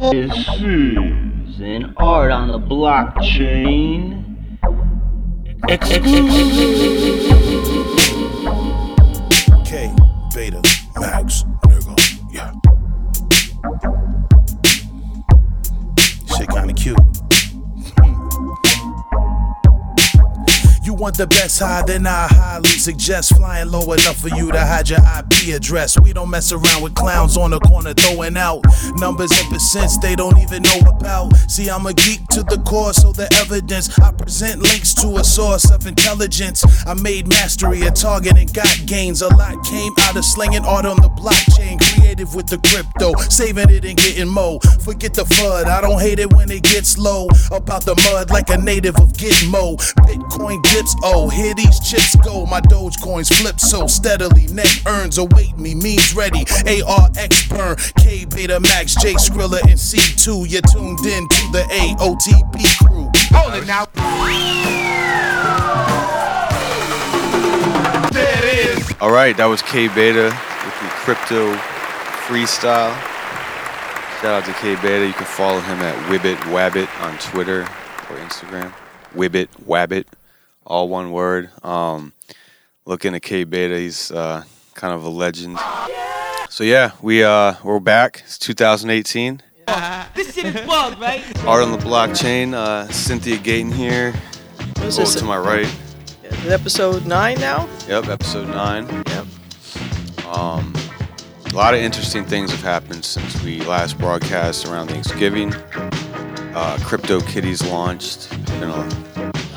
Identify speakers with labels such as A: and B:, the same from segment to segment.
A: This is an art on the blockchain. Exclusive.
B: K, Beta, Max, want the best high, then I highly suggest flying low enough for you to hide your IP address. We don't mess around with clowns on the corner throwing out numbers and percents they don't even know about. See, I'm a geek to the core, so the evidence I present links to a source of intelligence. I made mastery a target and got gains. A lot came out of slinging art on the blockchain, creative with the crypto, saving it and getting mo. Forget the FUD, I don't hate it when it gets low. About the mud like a native of Gitmo. Bitcoin dips, oh, here these chips go. My Doge coins flip so steadily. Net earns await me, means ready. ARX burn, K Beta Max, J Scrilla, and C2. You're tuned in to the AOTP crew.
C: Hold it now. There it is.
D: All right, that was K Beta with the crypto freestyle. Shout out to K Beta. You can follow him at Wibbit Wabbit on Twitter or Instagram. Wibbit Wabbit, all one word. Um, looking at K Beta, he's uh, kind of a legend. So yeah, we uh, we're back. It's 2018.
A: This shit is bugged, right?
D: Art on the blockchain. Uh, Cynthia Gayton here.
E: What is
D: Over
E: this?
D: to my right.
E: Is episode nine now?
D: Yep, episode nine.
E: Yep.
D: Um, a lot of interesting things have happened since we last broadcast around Thanksgiving. Uh, Crypto Kitties launched. You know,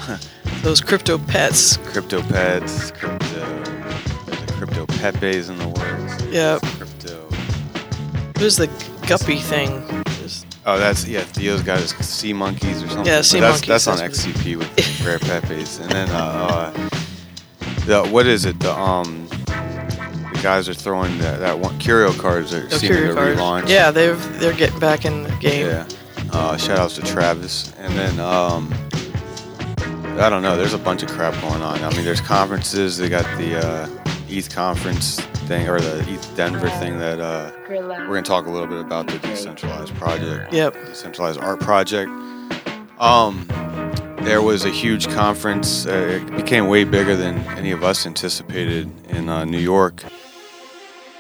E: Those crypto pets.
D: crypto pets, crypto, crypto Pepe's in the works.
E: Yep.
D: Crypto.
E: Who's the guppy thing?
D: Oh, that's yeah. Theo's got his sea monkeys or something.
E: Yeah, sea
D: that's,
E: monkeys,
D: That's on
E: that's
D: XCP with the rare Pepe's, and then uh, uh, the what is it? The um, the guys are throwing that, that one curio cards are
E: Oh,
D: seeming
E: curio
D: to
E: cards.
D: relaunch.
E: Yeah, they're they're getting back in the game.
D: Yeah. Uh, shout outs to Travis. And then, um, I don't know, there's a bunch of crap going on. I mean, there's conferences. They got the uh, ETH conference thing, or the ETH Denver thing that uh, we're going to talk a little bit about the decentralized project.
E: Yep.
D: Decentralized art project. Um, there was a huge conference. Uh, it became way bigger than any of us anticipated in uh, New York.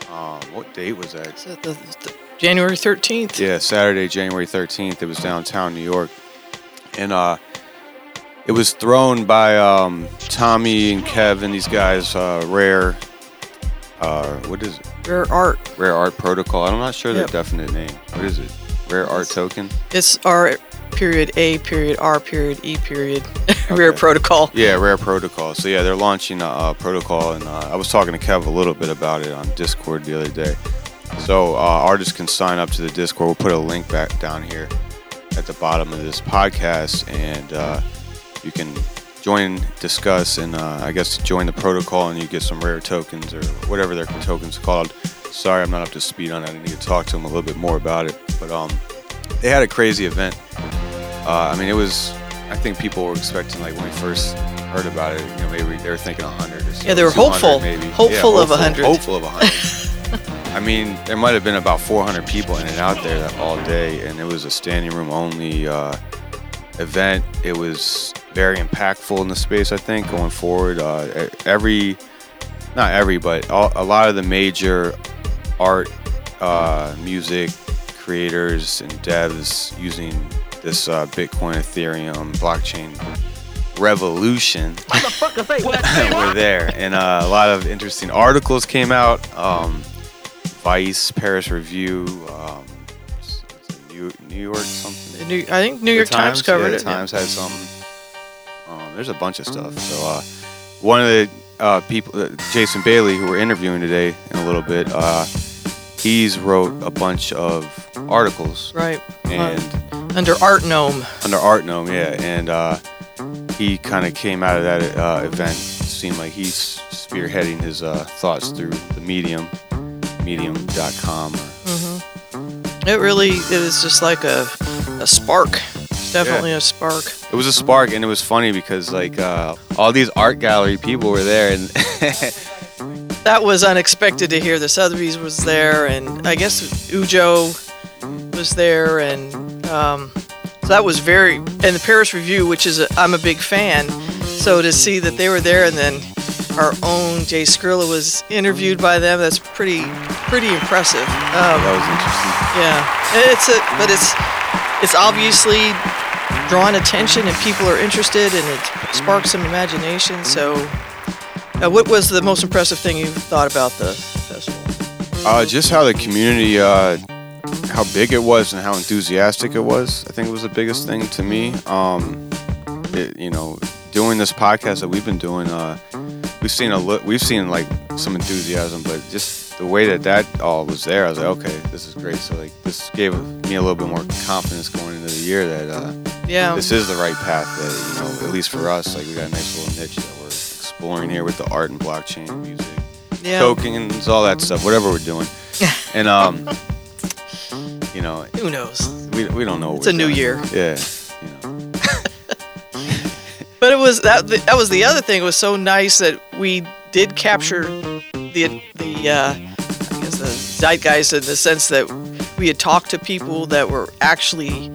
D: Um, what date was that?
E: The, the January thirteenth?
D: Yeah, Saturday, January 13th. It was downtown New York. And uh, it was thrown by um, Tommy and Kev and these guys, uh, Rare. Uh, what is it?
E: Rare art.
D: Rare Art Protocol. I'm not sure
E: Yep.
D: the definite name. What is it? Rare Art Token?
E: It's R period A period R period E period Rare protocol.
D: Yeah, Rare Protocol. So yeah, they're launching a, uh protocol, and uh, I was talking to Kev a little bit about it on Discord the other day. So uh, artists can sign up to the Discord. We'll put a link back down here at the bottom of this podcast, and uh, you can join, discuss, and uh, I guess join the protocol, and you get some rare tokens or whatever their tokens called. Sorry, I'm not up to speed on that. I need to talk to them a little bit more about it. But um, they had a crazy event. Uh, I mean, it was. I think people were expecting like when we first heard about it, you know, maybe they were thinking 100 or so.
E: Yeah, they were
D: 200
E: hopeful.
D: maybe.
E: Hopeful of 100.
D: Hopeful of 100. I mean, there might have been about 400 people in and out there that all day, and it was a standing room only uh, event. It was very impactful in the space, I think, going forward. Uh, every, not every, but all, a lot of the major art, uh, music creators and devs using this uh, Bitcoin, Ethereum, blockchain revolution were there, and uh, a lot of interesting articles came out. Um, Vice, Paris Review, um, New, New York something.
E: New, I think New
D: The
E: York Times, covered
D: yeah, the
E: it.
D: Times had some. Um, there's a bunch of stuff. So uh, one of the uh, people, uh, Jason Bailey, who we're interviewing today in a little bit, uh, he's wrote a bunch of articles
E: Right.
D: and
E: Uh, under Artnome.
D: under Artnome, yeah, and uh, he kind of came out of that uh, event. Seemed like he's spearheading his uh, thoughts through the Medium, Medium.com.
E: It really it was just like a, a spark. Definitely a spark.
D: It was a spark, and it was funny because like uh, all these art gallery people were there, and
E: That was unexpected to hear. The Sotheby's was there, and I guess Ujo was was there, and um, so that was very. And the Paris Review, which is a, I'm a big fan, so to see that they were there, and then our own Jay Scrilla was interviewed by them. That's pretty pretty impressive. Um,
D: That was interesting.
E: yeah, it's a but it's it's obviously drawing attention and people are interested and it sparks some imagination. So, uh, what was the most impressive thing you thought about the festival?
D: Uh, just how the community, uh, how big it was and how enthusiastic it was. I think was the biggest thing to me. Um, it, you know, doing this podcast that we've been doing, uh, we've seen a li- we've seen like some enthusiasm, but just the way that that all was there, I was like, okay, this is great. So like, this gave me a little bit more confidence going into the year that uh,
E: Yeah,
D: this is the right path. That you know, at least for us, like we got a nice little niche that we're exploring here with the art and blockchain music
E: yeah.
D: tokens, all that stuff, whatever we're doing. And um, you know,
E: Who knows?
D: we, we don't know.
E: It's a new
D: doing.
E: year.
D: Yeah.
E: Was that that was the other thing. It was so nice that we did capture the the uh, I guess the zeitgeist in the sense that we had talked to people that were actually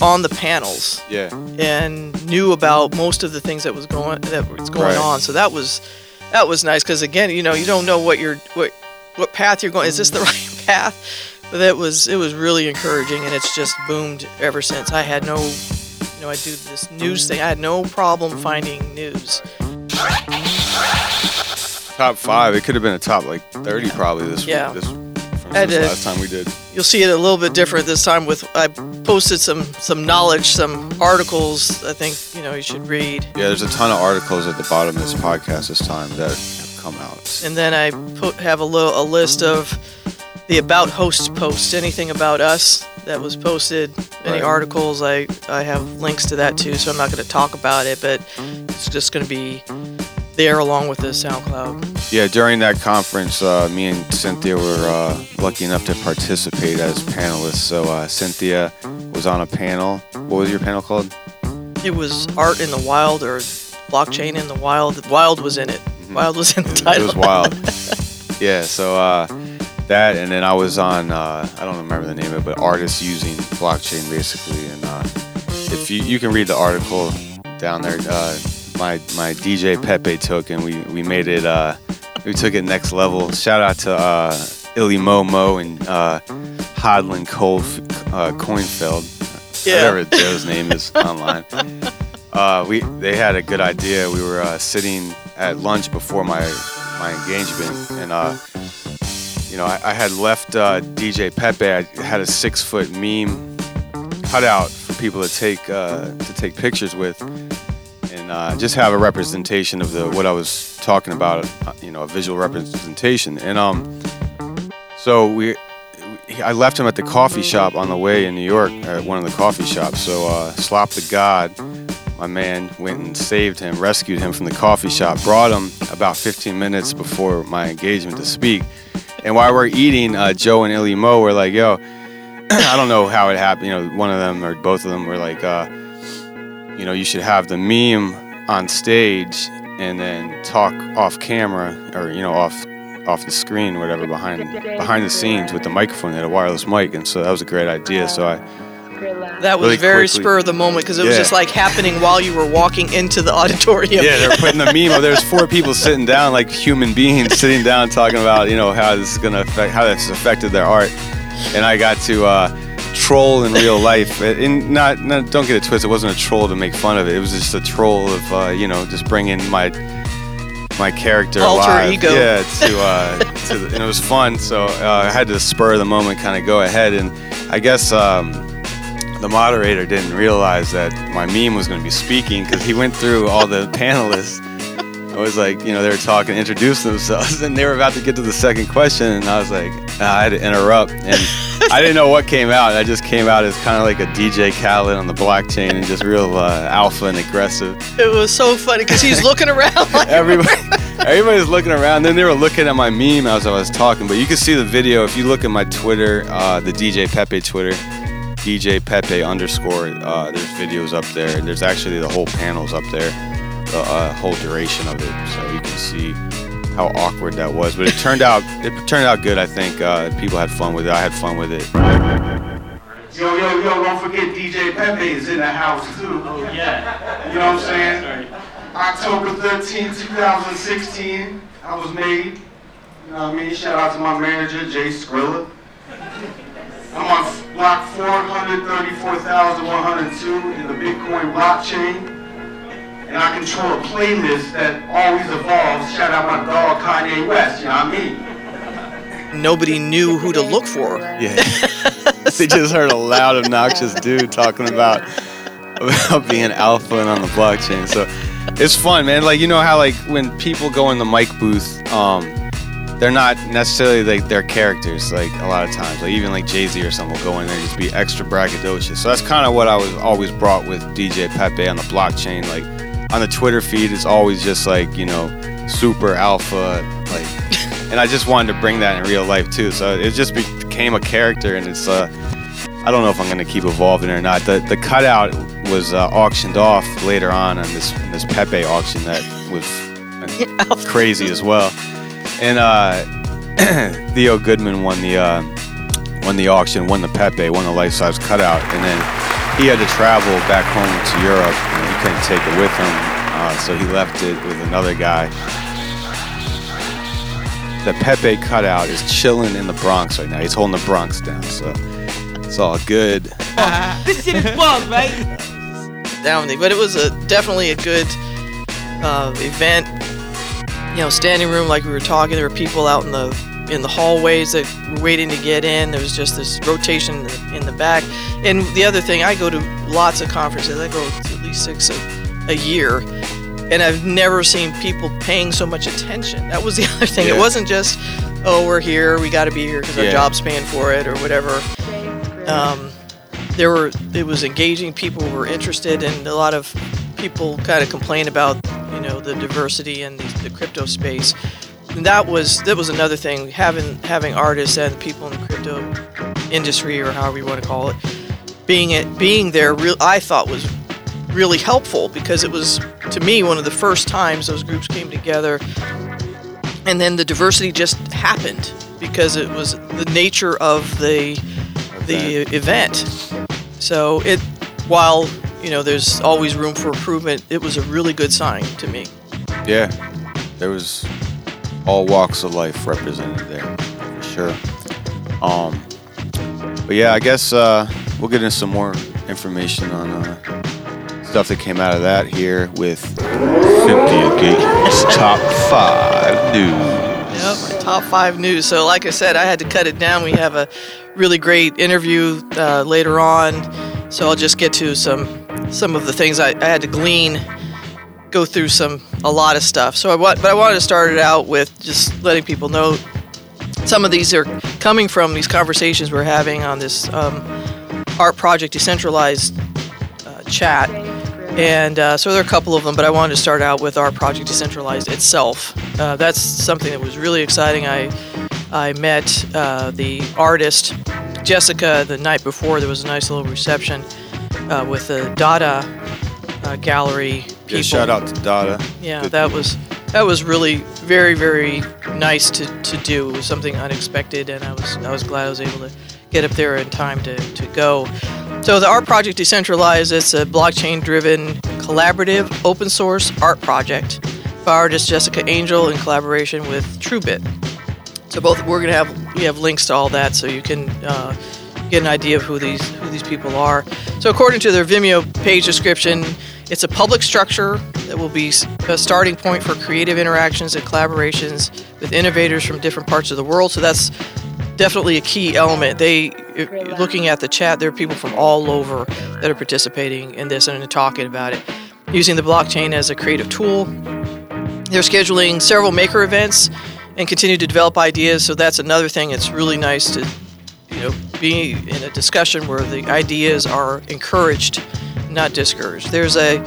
E: on the panels
D: Yeah.
E: and knew about most of the things that was going that was going
D: Right.
E: on. So that was that was nice because again, you know, you don't know what you're what what path you're going. Is this the right path? But that was it was really encouraging, and it's just boomed ever since. I had no, know, I do this news thing. I had no problem finding news.
D: Top five. It could have been a top like thirty probably this
E: Yeah.
D: this from
E: I
D: this
E: did.
D: last time we did.
E: You'll see it a little bit different this time. With I posted some some knowledge, some articles. I think you know you should read.
D: Yeah, there's a ton of articles at the bottom of this podcast this time that have come out.
E: and then I put have a little a list of the about host posts, anything about us that was posted, any
D: Right.
E: articles. I I have links to that too, so I'm not going to talk about it, but it's just going to be there along with the SoundCloud.
D: Yeah, during that conference, uh, me and Cynthia were uh, lucky enough to participate as panelists. So uh, Cynthia was on a panel. What was your panel called?
E: It was art in the wild or blockchain in the wild. Wild was in it. Wild was in the title.
D: It was wild. yeah, so uh, that, and then I was on, uh, I don't remember the name of it, but artists using blockchain basically. And uh, if you, you can read the article down there, uh, my, my DJ Pepe token, we, we made it, uh, we took it next level. Shout out to uh, Illy Momo and uh, Hodlin Cole, uh, Coinfeld,
E: Yeah.
D: whatever Joe's name is online. Uh, we they had a good idea. We were uh, sitting at lunch before my my engagement, and uh, you know I, I had left uh, DJ Pepe. I had a six foot meme cutout for people to take uh, to take pictures with, and uh, just have a representation of the what I was talking about. uh, You know, a visual representation, and um, so we. I left him at the coffee shop on the way in New York, at one of the coffee shops. So uh, Slop the God, my man, went and saved him, rescued him from the coffee shop, brought him about 15 minutes before my engagement to speak. And while we're eating, uh, Joe and Illy Mo were like, "Yo, I don't know how it happened. You know, one of them or both of them were like, uh, you know, you should have the meme on stage and then talk off camera or you know off off the screen, whatever, behind behind the scenes with the microphone. They had a wireless mic, and so that was a great idea. So I,
E: That was
D: really
E: very
D: quickly.
E: spur of the moment because it was just like happening while you were walking into the auditorium.
D: yeah, they're putting the meme. up. There's four people sitting down, like human beings, sitting down, talking about you know how this is gonna affect, how this has affected their art, and I got to uh, troll in real life. And not, not, don't get it twisted. It wasn't a troll to make fun of it. It was just a troll of uh, you know just bringing my my character
E: Alter
D: alive.
E: ego.
D: Yeah, to uh, to the, and it was fun. So uh, I had to spur of the moment, kind of go ahead, and I guess. Um, the moderator didn't realize that my meme was going to be speaking because he went through all the panelists. It was like, you know, they were talking, introducing themselves, and they were about to get to the second question, and I was like, I had to interrupt, and I didn't know what came out. I just came out as kind of like a DJ Khaled on the blockchain, and just real uh, alpha and aggressive.
E: It was so funny because he's looking around like,
D: Everybody, everybody's looking around. Then they were looking at my meme as I was talking. But you can see the video if you look at my Twitter, uh, the DJ Pepe Twitter, DJ Pepe underscore. Uh, there's videos up there. There's actually the whole panels up there, the uh, whole duration of it, so you can see how awkward that was, but it turned out it turned out good. I think uh, people had fun with it. I had fun with it.
C: Yo, yo, yo, don't forget DJ Pepe is in the house too.
F: Oh yeah.
C: You know what I'm saying?
F: Sorry.
C: October 13, 2016, I was made. You know what I mean? Shout out to my manager, Jay Scrilla. I'm on block 434,102 in the Bitcoin blockchain. And I control a playlist that always evolves. Shout out my dog Kanye West, you know what I mean?
E: Nobody knew who to look for.
D: Yeah, they just heard a loud, obnoxious dude talking about about being alpha and on the blockchain. So it's fun, man. Like you know how like when people go in the mic booth, um, they're not necessarily like their characters. Like a lot of times, like even like Jay Z or someone will go in there and just be extra braggadocious. So that's kind of what I was always brought with DJ Pepe on the blockchain. Like on the Twitter feed, it's always just like you know super alpha, like, and I just wanted to bring that in real life too. So it just became a character, and it's uh, I don't know if I'm gonna keep evolving or not. The the cutout was uh, auctioned off later on on this this Pepe auction that was crazy as well, and uh, Theo Goodman won the uh, won the auction, won the Pepe, won the life size cutout, and then he had to travel back home to Europe. And he couldn't take it with him, uh, so he left it with another guy. The Pepe cutout is chilling in the Bronx right now. He's holding the Bronx down, so it's all good.
F: This shit is fun, right?
E: astounding. But it was a definitely a good uh, event. You know, standing room like we were talking. There were people out in the in the hallways that were waiting to get in. There was just this rotation in the, in the back. And the other thing, I go to lots of conferences. I go to at least six a, a year, and I've never seen people paying so much attention. That was the other thing. It wasn't just, oh, we're here, we got to be here because our job's paying for it or whatever. Um, there were it was engaging. People were interested, and a lot of people kind of complain about you know the diversity in the, the crypto space. And that was that was another thing. Having having artists and people in the crypto industry, or however you want to call it, being it being there, real I thought was really helpful because it was to me one of the first times those groups came together and then the diversity just happened because it was the nature of the the event so it while you know there's always room for improvement it was a really good sign to me
D: Yeah, there was all walks of life represented there, for sure. Um, but yeah, I guess uh, we'll get into some more information on uh, stuff that came out of that here with Cynthia Gayton's top five news.
E: Yep, my top five news. So, like I said, I had to cut it down. We have a really great interview uh, later on, so I'll just get to some some of the things I, I had to glean, go through some a lot of stuff. So, I wa- but I wanted to start it out with just letting people know some of these are coming from these conversations we're having on this um, art project decentralized uh, chat. And uh, so there are a couple of them, but I wanted to start out with our project decentralized itself. Uh, that's something that was really exciting. I I met uh, the artist Jessica the night before. There was a nice little reception uh, with the Dada uh, gallery people.
D: Yeah, shout out to Dada.
E: Yeah,
D: Good
E: that
D: people.
E: was that was really very very nice to, to do. It was something unexpected, and I was I was glad I was able to get up there in time to, to go. So the art project decentralized. It's a blockchain-driven, collaborative, open-source art project by artist Jessica Angel in collaboration with TrueBit. So both we're gonna have we have links to all that, so you can uh, get an idea of who these who these people are. So according to their Vimeo page description, it's a public structure that will be a starting point for creative interactions and collaborations with innovators from different parts of the world. So that's definitely a key element. They, looking at the chat, there are people from all over that are participating in this and talking about it, using the blockchain as a creative tool. They're scheduling several maker events and continue to develop ideas. So that's another thing. It's really nice to, you know, be in a discussion where the ideas are encouraged, not discouraged. There's a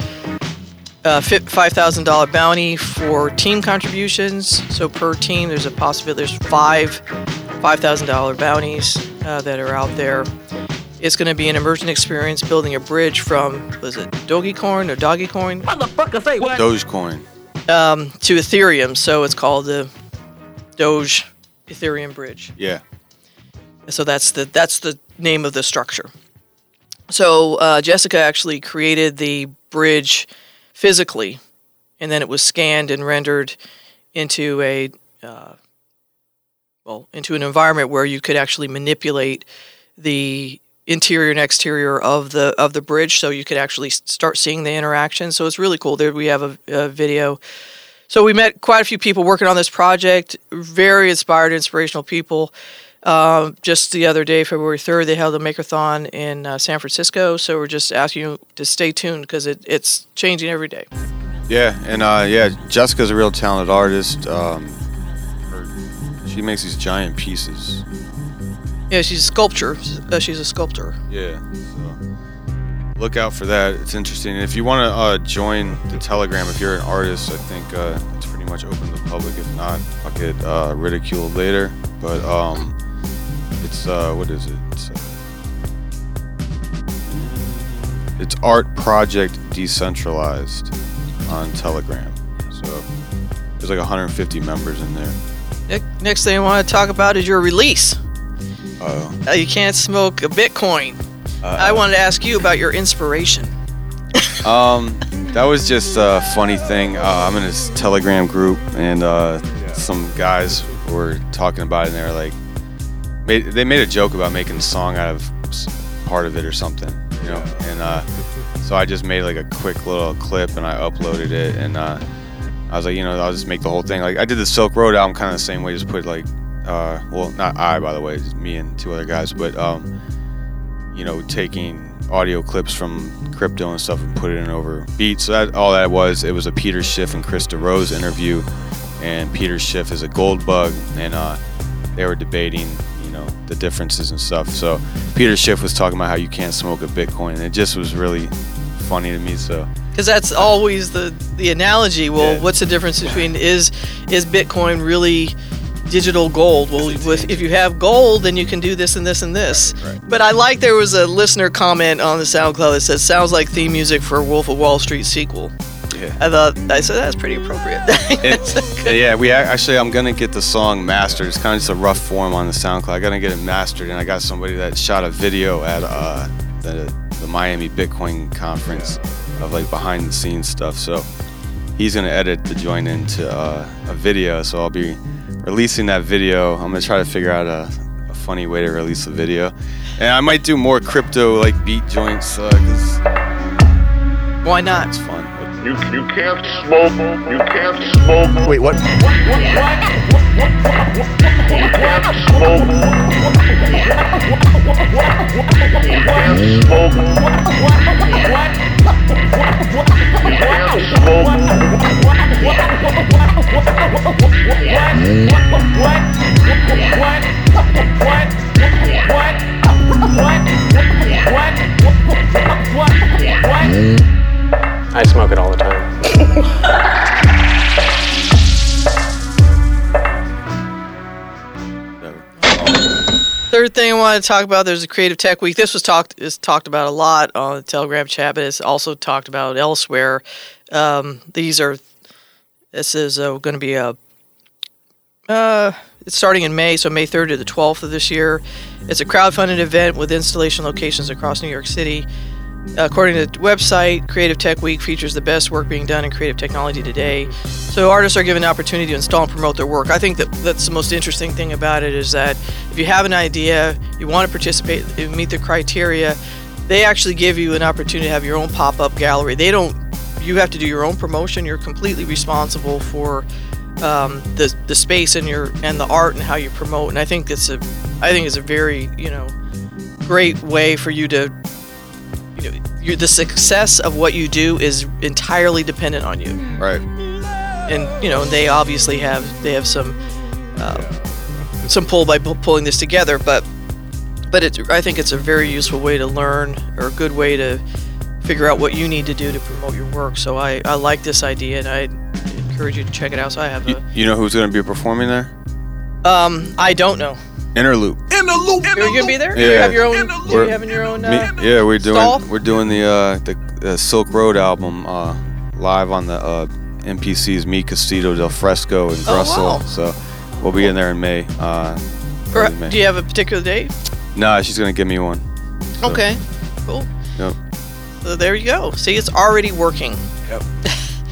E: uh, $5,000 bounty for team contributions. So per team, there's a possibility. There's five $5,000 bounties uh, that are out there. It's going to be an immersion experience building a bridge from was it Dogecoin or Dogecoin?
F: Motherfucker, say what?
D: Dogecoin.
E: um, to Ethereum. So it's called the Doge Ethereum Bridge.
D: Yeah.
E: So that's the that's the name of the structure. So uh, Jessica actually created the bridge physically, and then it was scanned and rendered into a uh, well into an environment where you could actually manipulate the interior and exterior of the of the bridge, so you could actually start seeing the interaction. So it's really cool. There we have a, a video. So we met quite a few people working on this project. Very inspired, inspirational people. Uh, just the other day, February 3rd, they held a makeathon in uh, San Francisco. So we're just asking you to stay tuned because it, it's changing every day.
D: Yeah, and uh, yeah, Jessica's a real talented artist. Um, her, she makes these giant pieces.
E: Yeah, she's a sculptor. Uh, she's a sculptor.
D: Yeah. So look out for that. It's interesting. And if you want to uh, join the Telegram, if you're an artist, I think uh, it's pretty much open to the public. If not, I'll get uh, ridiculed later. But um, it's uh, what is it? It's, uh, it's Art Project Decentralized on Telegram. So there's like 150 members in there.
E: Ne- Next thing I want to talk about is your release.
D: Uh,
E: Uh, you can't smoke a Bitcoin. I wanted to ask you about your inspiration.
D: Um, that was just a funny thing. Uh, I'm in this Telegram group, and uh, some guys were talking about it, and they were like, made, they made a joke about making a song out of part of it or something, you know. And uh, so I just made like a quick little clip, and I uploaded it, and uh, I was like, you know, I'll just make the whole thing. Like I did the Silk Road album, kind of the same way. Just put like, uh, well, not I, by the way, just me and two other guys, but um, you know, taking audio clips from crypto and stuff and put it in over beats. So that all that was, it was a Peter Schiff and Krista Rose interview, and Peter Schiff is a gold bug, and uh, they were debating, know, the differences and stuff. So Peter Schiff was talking about how you can't smoke a Bitcoin, and it just was really funny to me. So
E: Because that's always the the analogy. Well,
D: Yeah.
E: what's the difference between is is Bitcoin really digital gold? Well, with, if you have gold, then you can do this and this and this.
D: right.
E: But I like there was a listener comment on the SoundCloud that says sounds like theme music for Wolf of Wall Street sequel.
D: Yeah.
E: I thought I said that's pretty appropriate.
D: It- yeah, we actually. I'm gonna get the song mastered. It's kind of just a rough form on the SoundCloud. I gotta get it mastered, and I got somebody that shot a video at uh, the the Miami Bitcoin conference of like behind the scenes stuff. So he's gonna edit the joint into uh, a video. So I'll be releasing that video. I'm gonna try to figure out a, a funny way to release the video, and I might do more crypto like beat joints because
E: Why not?
D: it's fun.
G: You, you can't smoke. You can't smoke.
H: Wait, what?
G: You can't smoke. You can't smoke. You can't smoke.
I: I smoke it all the time.
E: Third thing I want to talk about, there's a Creative Tech Week. This was talked is talked about a lot on the Telegram chat, but it's also talked about elsewhere. Um, these are this is uh, going to be a uh, it's starting in May, so May 3rd to the 12th of this year. It's a crowdfunded event with installation locations across New York City. According to the website, Creative Tech Week features the best work being done in creative technology today. So artists are given the opportunity to install and promote their work. I think that that's the most interesting thing about it is that if you have an idea, you want to participate, meet the criteria, they actually give you an opportunity to have your own pop-up gallery. They don't. You have to do your own promotion. You're completely responsible for um, the the space and your and the art and how you promote. And I think it's a, I think it's a very you know, great way for you to the success of what you do is entirely dependent on you.
D: Right.
E: And you know, they obviously have they have some uh, some pull by pu- pulling this together, but but it's I think it's a very useful way to learn or a good way to figure out what you need to do to promote your work. So I, I like this idea and I encourage you to check it out. So I have
D: You,
E: a
D: you know who's gonna be performing there?
E: um I don't know.
D: Interloop.
B: In the loop.
E: You're gonna be there? You
D: Yeah.
E: have your own. You
D: We're-
E: having your own.
D: Me-
E: Uh,
D: yeah, we're doing
E: stall?
D: we're doing the uh, the, the Silk Road album uh, live on the uh, MPC's meet Castillo del Fresco in
E: Oh,
D: Brussels.
E: wow.
D: So we'll be in there in May. Uh,
E: Or,
D: early May.
E: do you have a particular date?
D: Nah, she's gonna give me one. So,
E: Okay, cool.
D: Yep.
E: So there you go. See, it's already working.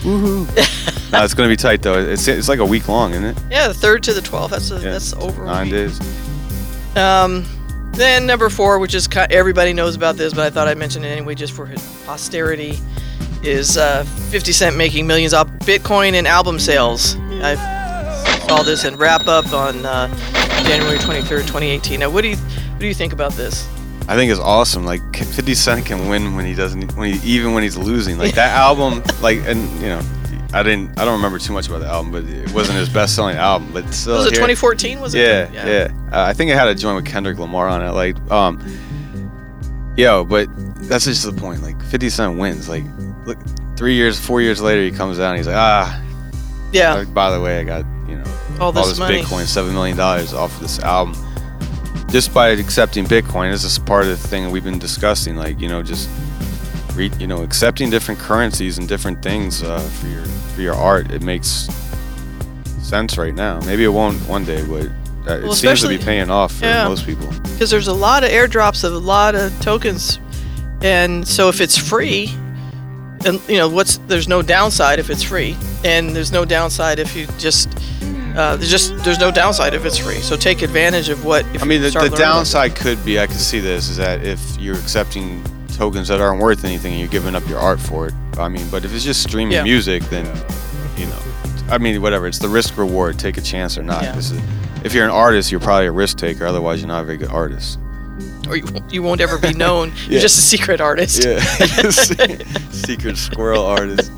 D: Nah, it's gonna be tight though. It's it's like a week long, isn't it?
E: Yeah, the third to the twelfth. That's a,
D: Yeah.
E: that's over. a
D: Nine
E: week.
D: days.
E: Um, then number four, which is ki everybody knows about this, but I thought I'd mention it anyway, just for his posterity, is uh, 50 Cent making millions off Bitcoin and album sales. I saw this in Rap-Up on uh, January 23rd, 2018. Now, what do you what do you think about this?
D: I think it's awesome. Like 50 Cent can win when he doesn't, when he even when he's losing. Like that album, like and you know, I didn't, I don't remember too much about the album, but it wasn't his best-selling album. But still,
E: Was it 2014? Was it?
D: Yeah, yeah. Uh, I think it had a joint with Kendrick Lamar on it. Like, um, yo, but that's just the point. Like, 50 Cent wins. Like, look, three years, four years later, he comes out and he's like, ah,
E: Yeah.
D: like, by the way, I got you know
E: All this
D: this
E: money.
D: Bitcoin, seven million dollars off of this album. Just by accepting Bitcoin, this is part of the thing we've been discussing. Like, you know, just re, you know, accepting different currencies and different things uh, for your for your art. It makes sense right now. Maybe it won't one day, but uh, it
E: Well,
D: seems to be paying off for
E: yeah.
D: most people.
E: because there's a lot of airdrops of a lot of tokens, and so if it's free, and you know what's there's no downside if it's free, and there's no downside if you just uh, there's just there's no downside if it's free. So take advantage of what. If
D: I mean, the, the downside could be I could see this is that if you're accepting tokens that aren't worth anything and you're giving up your art for it. I mean, but if it's just streaming
E: Yeah.
D: music, then you know, I mean, whatever. It's the risk reward. Take a chance or not.
E: Yeah.
D: Is- if you're an artist, you're probably a risk taker. Otherwise, you're not a very good artist.
E: or you, won't- you won't ever be known.
D: Yeah.
E: You're just a secret artist.
D: Yeah, secret squirrel artist.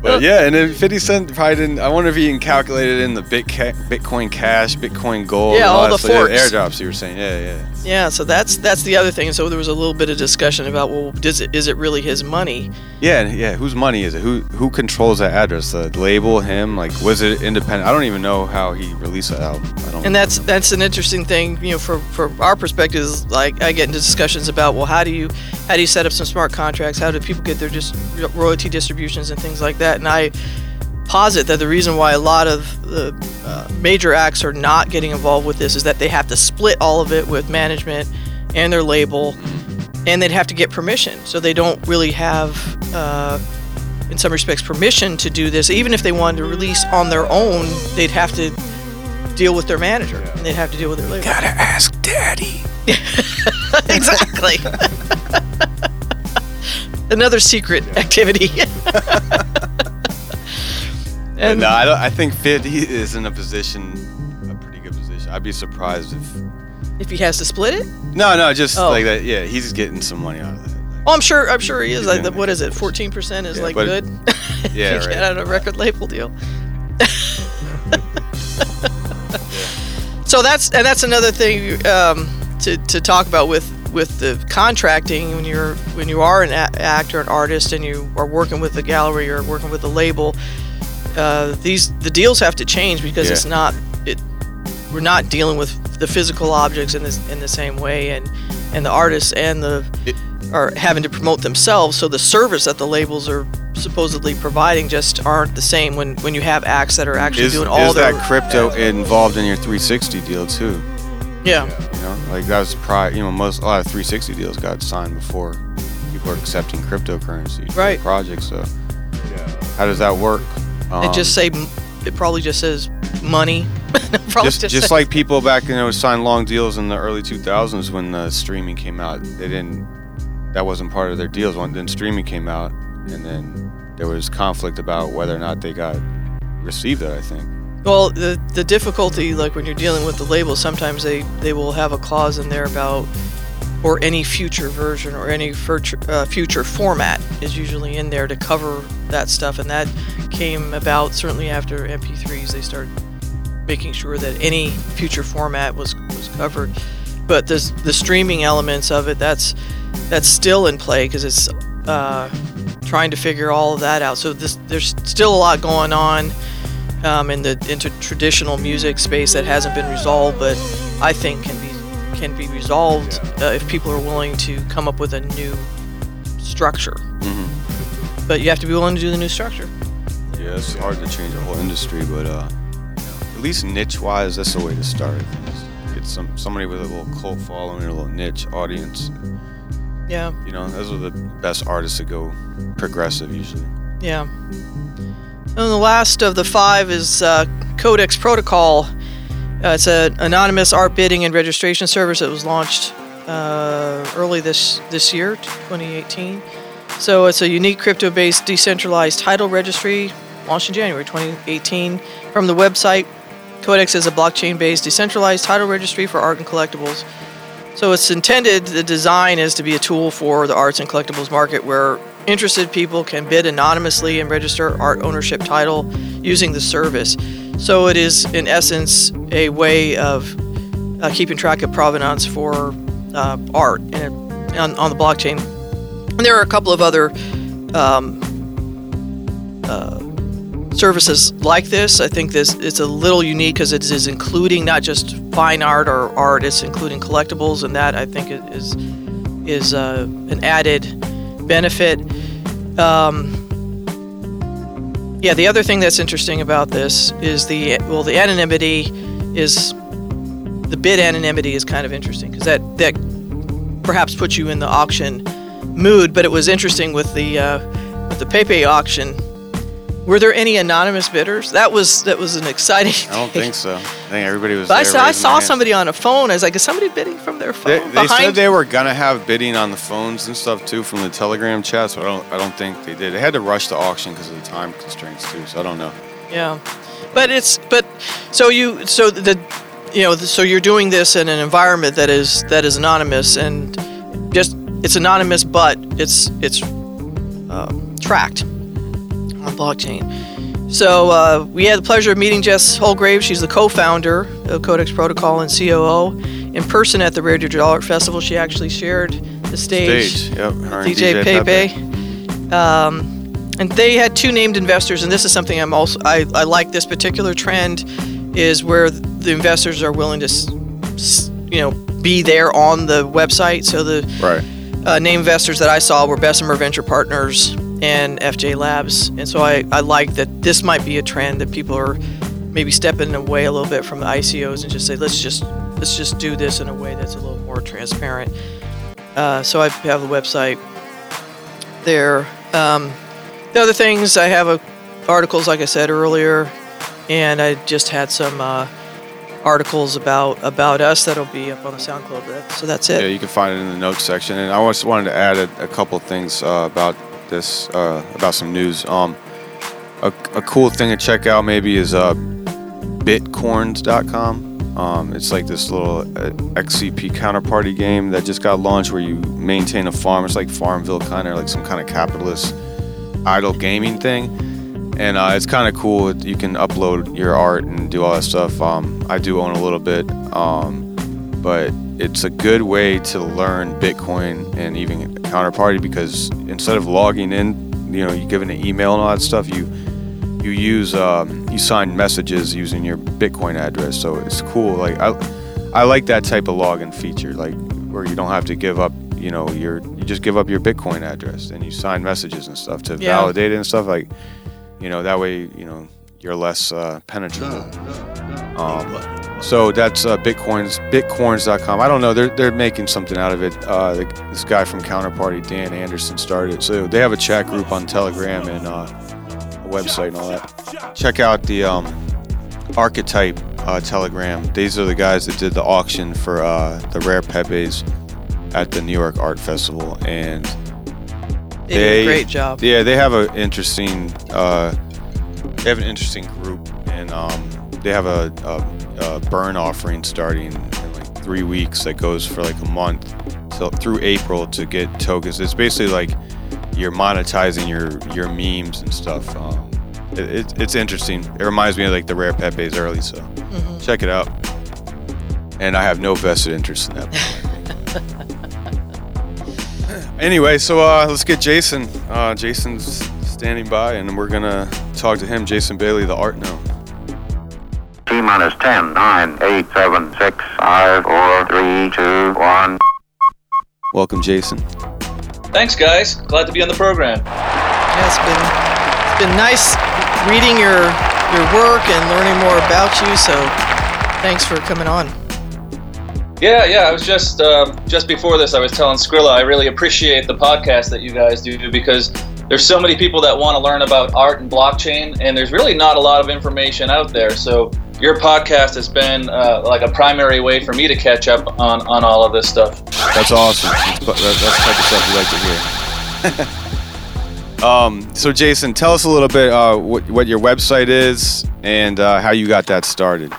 D: But yeah, and then 50 Cent probably didn't. I wonder if he even calculated in the Bit Bitcoin Cash, Bitcoin Gold,
E: Yeah,
D: and
E: all
D: that
E: the
D: stuff. Yeah,
E: forks.
D: airdrops. You were saying, yeah, yeah.
E: Yeah, so that's that's the other thing. So there was a little bit of discussion about well, does it is it really his money?
D: Yeah, yeah. Whose money is it? Who who controls that address? The label, him? Like, was it independent? I don't even know how he released that album. I don't.
E: And that's that's an interesting thing, you know, for for our perspective. Is like I get into discussions about well, how do you how do you set up some smart contracts? How do people get their just royalty distributions and things like that? And I posit that the reason why a lot of the uh, major acts are not getting involved with this is that they have to split all of it with management and their label, and they'd have to get permission. So they don't really have. Uh, in some respects, permission to do this. Even if they wanted to release on their own, they'd have to deal with their manager and they'd have to deal with their label.
B: Gotta ask daddy.
E: exactly. Another secret activity. And
D: no, I don't. I think 50 is in a position, a pretty good position. I'd be surprised if.
E: if he has to split it,
D: No, no, just
E: Oh.
D: like that. Yeah, he's getting some money out of that.
E: oh, I'm sure. I'm sure he is. Like, what is it? 14% is
D: Yeah,
E: like
D: but-
E: good.
D: Yeah, right.
E: out a record label deal. so that's and that's another thing um, to, to talk about with with the contracting when you're when you are an a- actor, an artist, and you are working with the gallery or working with the label. Uh, these the deals have to change because
D: Yeah.
E: it's not it. We're not dealing with the physical objects in this in the same way, and and the artists and the
D: It-
E: are having to promote themselves. So the service that the labels are supposedly providing just aren't the same when when you have acts that are actually
D: Is,
E: doing all
D: is
E: their
D: that crypto involved in your 360 deal too?
E: yeah.
D: You know, like that was prior. You know, most a lot of 360 deals got signed before people are accepting cryptocurrency
E: Right.
D: projects. So, how does that work? Um,
E: and just say it probably just says money. probably
D: just, just
E: says-
D: like people back, you know, signed long deals in the early 2000s when the streaming came out. They didn't. That wasn't part of their deals. When then streaming came out, and then there was conflict about whether or not they got received it. I think.
E: Well, the the difficulty, like when you're dealing with the label, sometimes they they will have a clause in there about or any future version or any future uh, future format is usually in there to cover that stuff, and that came about certainly after MP3s. They started making sure that any future format was was covered. But the the streaming elements of it, that's that's still in play because it's uh, trying to figure all of that out. So this there's still a lot going on um, in the into traditional music space that hasn't been resolved, but I think can be can be resolved uh, if people are willing to come up with a new structure.
D: Mm-hmm.
E: But you have to be willing to do the new structure.
D: Yeah, it's hard to change a whole industry, but uh, at least niche-wise, that's the way to start. Get some somebody with a little cult following, a little niche audience.
E: Yeah.
D: You know, those are the best artists to go progressive usually.
E: Yeah. And the last of the five is uh, Codex Protocol. Uh, it's an anonymous art bidding and registration service that was launched uh, early this this year, 2018. So it's a unique crypto-based decentralized title registry launched in January 2018 from the website. Codex is a blockchain-based decentralized title registry for art and collectibles. So it's intended, the design is to be a tool for the arts and collectibles market where interested people can bid anonymously and register art ownership title using the service. So it is, in essence, a way of uh, keeping track of provenance for uh, art on, on the blockchain. And there are a couple of other um, uh, services like this. I think this it's a little unique because it is including not just fine art or art; it's including collectibles, and that I think is is uh, an added benefit. Um, yeah, the other thing that's interesting about this is the well, the anonymity is the bid anonymity is kind of interesting because that that perhaps puts you in the auction mood. But it was interesting with the uh, with the Pepe auction. Were there any anonymous bidders? That was that was an exciting.
D: I don't think so. I think everybody was.
E: But I saw, I saw somebody on a phone. I was like, is somebody bidding from their phone?
D: They, they
E: behind
D: said they were gonna have bidding on the phones and stuff too from the Telegram chat, so I don't I don't think they did. They had to rush the auction because of the time constraints too. So I don't know.
E: Yeah, but it's but so you so the you know so you're doing this in an environment that is that is anonymous and just it's anonymous, but it's it's um, tracked on blockchain. So uh, we had the pleasure of meeting Jess Houlgrave. She's the co-founder of Codex Protocol and COO in person at the Rare Digital Art Festival. She actually shared the stage.
D: Stage. Yep. and
E: DJ, Pepe. Um, and they had two named investors, and this is something I'm also I, I like this particular trend is where the investors are willing to, you know, be there on the website. So the
D: Right.
E: uh, name investors that I saw were Bessemer Venture Partners and FJ Labs, and so I, I like that this might be a trend that people are maybe stepping away a little bit from the ICOs and just say let's just let's just do this in a way that's a little more transparent. Uh, so I have the website there. Um, the other things I have uh, articles, like I said earlier, and I just had some uh, articles about about us that'll be up on the SoundCloud. So that's it.
D: Yeah, you can find it in the notes section. And I just wanted to add a, a couple things uh, about this, uh, about some news. Um, a, a cool thing to check out maybe is uh, bitcorns.com. Um, it's like this little uh, XCP counterparty game that just got launched where you maintain a farm. It's like Farmville kind of like some kind of capitalist idle gaming thing. And uh, it's kind of cool. You can upload your art and do all that stuff. Um, I do own a little bit. Um, but it's a good way to learn Bitcoin and even counterparty because instead of logging in, you know, you giving an email and all that stuff, you you use um, you sign messages using your Bitcoin address. So it's cool. Like I I like that type of login feature, like where you don't have to give up, you know, your you just give up your Bitcoin address and you sign messages and stuff to
E: Yeah.
D: validate it and stuff. Like, you know, that way, you know, you're less uh, penetrable. Um, so that's uh, Bitcorns, Bitcorns.com. I don't know. They're, they're making something out of it. Uh, the, this guy from Counterparty, Dan Anderson, started. it. So they have a chat group on Telegram and uh, a website and all that. Check out the um, Archetype uh, Telegram. These are the guys that did the auction for uh, the rare Pepes at the New York Art Festival. And
E: They did a great job.
D: yeah, they have an interesting. Uh, they have an interesting group, and um, they have a, a, a burn offering starting in like three weeks that goes for like a month till through April to get tokens. It's basically like you're monetizing your your memes and stuff. Um, it, it, it's interesting. It reminds me of like the rare Pepe's early, so check it out. And I have no vested interest in that. Anyway, so uh, let's get Jason. Uh, Jason's standing by, and we're gonna talk to him. Jason Bailey, the Artnome.
G: T minus 10, 9, 8, 7, 6, 5, 4, 3, 2, 1.
D: Welcome, Jason.
H: Thanks, guys. Glad to be on the program.
E: Yeah, it's been it's been nice reading your your work and learning more about you. So thanks for coming on.
H: Yeah, yeah. I was just uh, just before this, I was telling Scrilla I really appreciate the podcast that you guys do because there's so many people that want to learn about art and blockchain, and there's really not a lot of information out there. So your podcast has been uh, like a primary way for me to catch up on, on all of this stuff.
D: That's awesome. That's, that's the type of stuff we like to hear. um, so, Jason, tell us a little bit uh, what, what your website is and uh, how you got that started.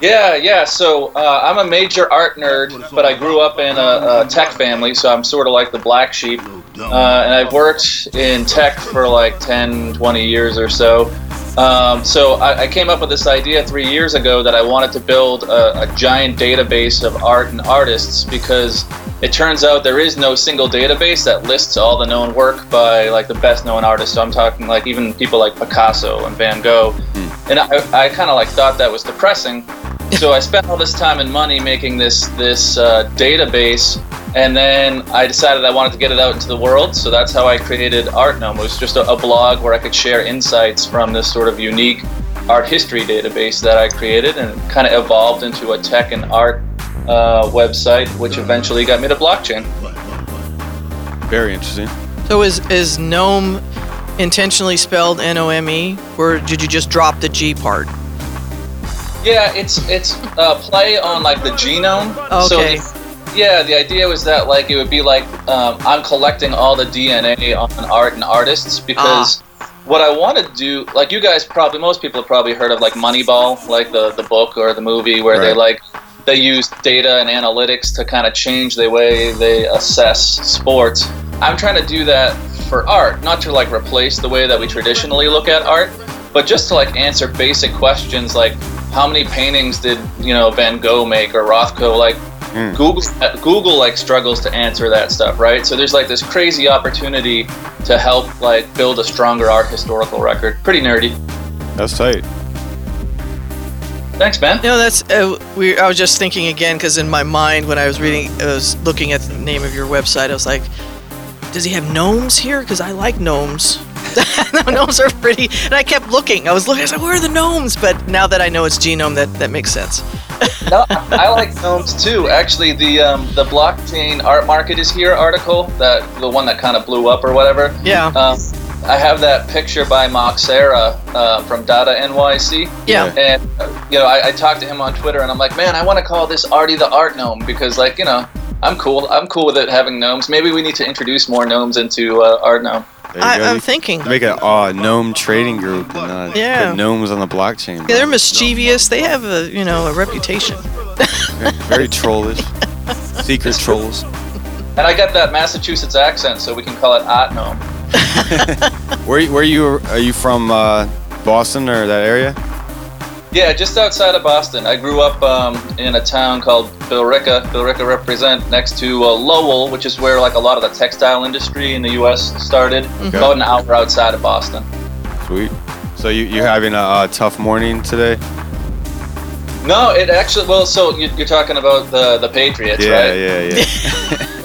H: Yeah, yeah. So uh, I'm a major art nerd, but I grew up in a, a tech family, so I'm sort of like the black sheep. Uh, and I've worked in tech for like 10, 20 years or so. Um, so I, I, came up with this idea three years ago that I wanted to build a, a, giant database of art and artists because it turns out there is no single database that lists all the known work by like the best known artists. So I'm talking like even people like Picasso and Van Gogh. Hmm. And I, I kind of like thought that was depressing. So I spent all this time and money making this this uh, database and then I decided I wanted to get it out into the world. So that's how I created Artnome. It was just a, a, blog where I could share insights from this sort of unique art history database that I created, and it kind of evolved into a tech and art uh, website, which eventually got me to blockchain.
D: Very interesting.
E: So is is Gnome intentionally spelled N O M E, or did you just drop the G part?
H: Yeah, it's it's a play on like the genome.
E: Okay.
H: So yeah, the idea was that like it would be like um, I'm collecting all the DNA on art and artists because ah. what I want to do, like you guys probably, most people have probably heard of like Moneyball, like the the book or the movie where right. they like they use data and analytics to kind of change the way they assess sports. I'm trying to do that for art, not to like replace the way that we traditionally look at art, but just to like answer basic questions like how many paintings did you know Van Gogh make or Rothko like Mm. Google Google like struggles to answer that stuff, right? So there's like this crazy opportunity to help like build a stronger art historical record. Pretty nerdy.
D: That's tight.
H: Thanks, man.
E: No, that's uh, we. I was just thinking again because in my mind when I was reading, I was looking at the name of your website. I was like, does he have gnomes here? Because I like gnomes. no, gnomes are pretty. And I kept looking. I was looking. I was like, where are the gnomes? But now that I know it's genome, that that makes sense.
H: No, I like gnomes too. Actually, the um, the blockchain art market is here article that the one that kind of blew up or whatever.
E: Yeah.
H: Um, I have that picture by Moxera uh, from Dada NYC.
E: Yeah.
H: And you know, I, I talked to him on Twitter, and I'm like, man, I want to call this Artie the Art Gnome because, like, you know, I'm cool. I'm cool with it having gnomes. Maybe we need to introduce more gnomes into uh, Artnome.
E: I, am thinking.
D: Make a uh, gnome trading group and uh,
E: yeah.
D: put gnomes on the blockchain.
E: Yeah, they're mischievous. They have a you know a reputation.
D: Very trollish. Secret trolls.
H: And I got that Massachusetts accent, so we can call it Art Gnome.
D: where where you are you from? Uh, Boston or that area?
H: Yeah, just outside of Boston. I grew up um, in a town called Billerica. Billerica represent next to uh, Lowell, which is where like a lot of the textile industry in the U.S. started. Okay. About an hour outside of Boston.
D: Sweet. So you you having a, a tough morning today?
H: No, it actually. Well, so you, are talking about the the Patriots,
D: yeah,
H: right?
D: Yeah, yeah,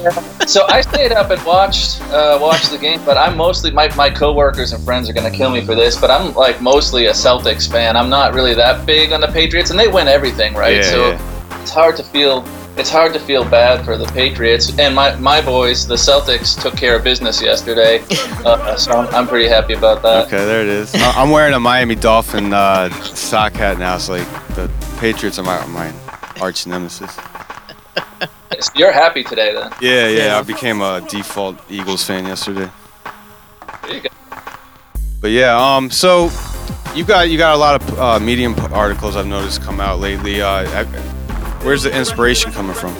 D: yeah.
H: so I stayed up and watched uh, watched the game, but I'm mostly my my coworkers and friends are gonna kill me for this, but I'm like mostly a Celtics fan. I'm not really that big on the Patriots, and they win everything, right?
D: Yeah,
H: so
D: yeah.
H: it's hard to feel it's hard to feel bad for the Patriots. And my, my boys, the Celtics, took care of business yesterday. Uh, so I'm, I'm, pretty happy about that.
D: Okay, there it is. I'm wearing a Miami Dolphin uh, sock hat now. So like the Patriots are my, my arch nemesis.
H: So you're happy today, then?
D: Yeah, yeah, yeah. I became a default Eagles fan yesterday.
H: There you go.
D: But yeah, um, so you got you got a lot of uh, Medium articles I've noticed come out lately. Uh, where's the inspiration coming from?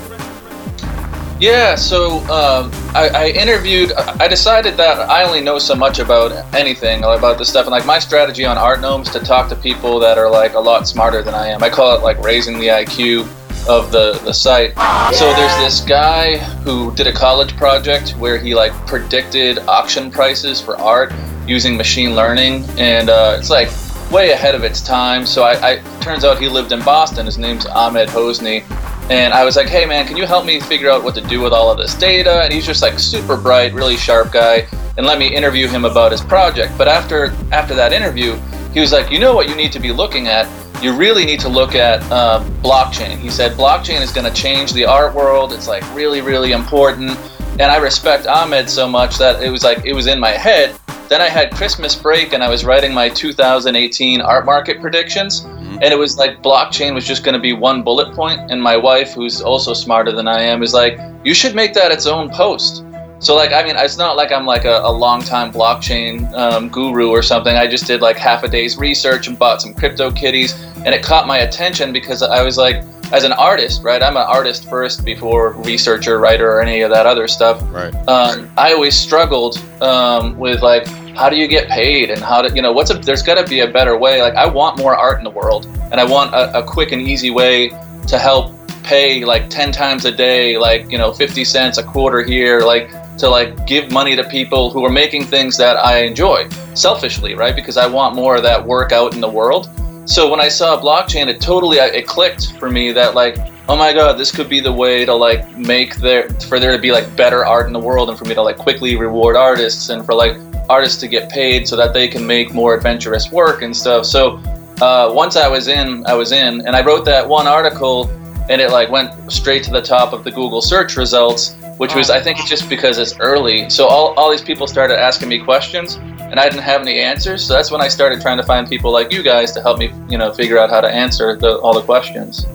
H: Yeah, so um, I, I, interviewed. I decided that I only know so much about anything about this stuff, and like my strategy on Artnome's to talk to people that are like a lot smarter than I am. I call it like raising the IQ of the the site. So there's this guy who did a college project where he like predicted auction prices for art using machine learning, and uh, it's like way ahead of its time. So I, I turns out he lived in Boston. His name's Ahmed Hosni, And I was like, hey man, can you help me figure out what to do with all of this data? And he's just like super bright, really sharp guy, and let me interview him about his project. But after after that interview, he was like, you know what you need to be looking at? You really need to look at uh, blockchain. He said blockchain is going to change the art world. It's like really, really important. And I respect Ahmed so much that it was like it was in my head. Then I had Christmas break and I was writing my 2018 art market predictions. And it was like blockchain was just going to be one bullet. And my wife, who's also smarter than I am, is like, you should make that its own post. So like, I mean, it's not like I'm like a, a long time blockchain um, guru or something. I just did like half a day's research and bought some crypto kitties, and it caught my attention because I was like, as an artist, right? I'm an artist first before researcher, writer, or any of that other stuff.
D: Right.
H: Um, I always struggled um, with like, how do you get paid and how to, you know, what's a, there's got to be a better way. Like, I want more art in the world, and I want a, a quick and easy way to help pay like 10 times a day, like, you know, 50 cents a quarter here, like to like give money to people who are making things that I enjoy selfishly, right? Because I want more of that work out in the world. So when I saw blockchain, it totally it clicked for me that like, oh my god, this could be the way to like make there for there to be like better art in the world, and for me to like quickly reward artists, and for like artists to get paid so that they can make more adventurous work and stuff. So uh, once I was in, I was in, and I wrote that one article, and it like went straight to the top of the Google search results which was I think it's just because it's early. So all, all these people started asking me questions and I didn't have any answers. So that's when I started trying to find people like you guys to help me, you know, figure out how to answer the, all the questions.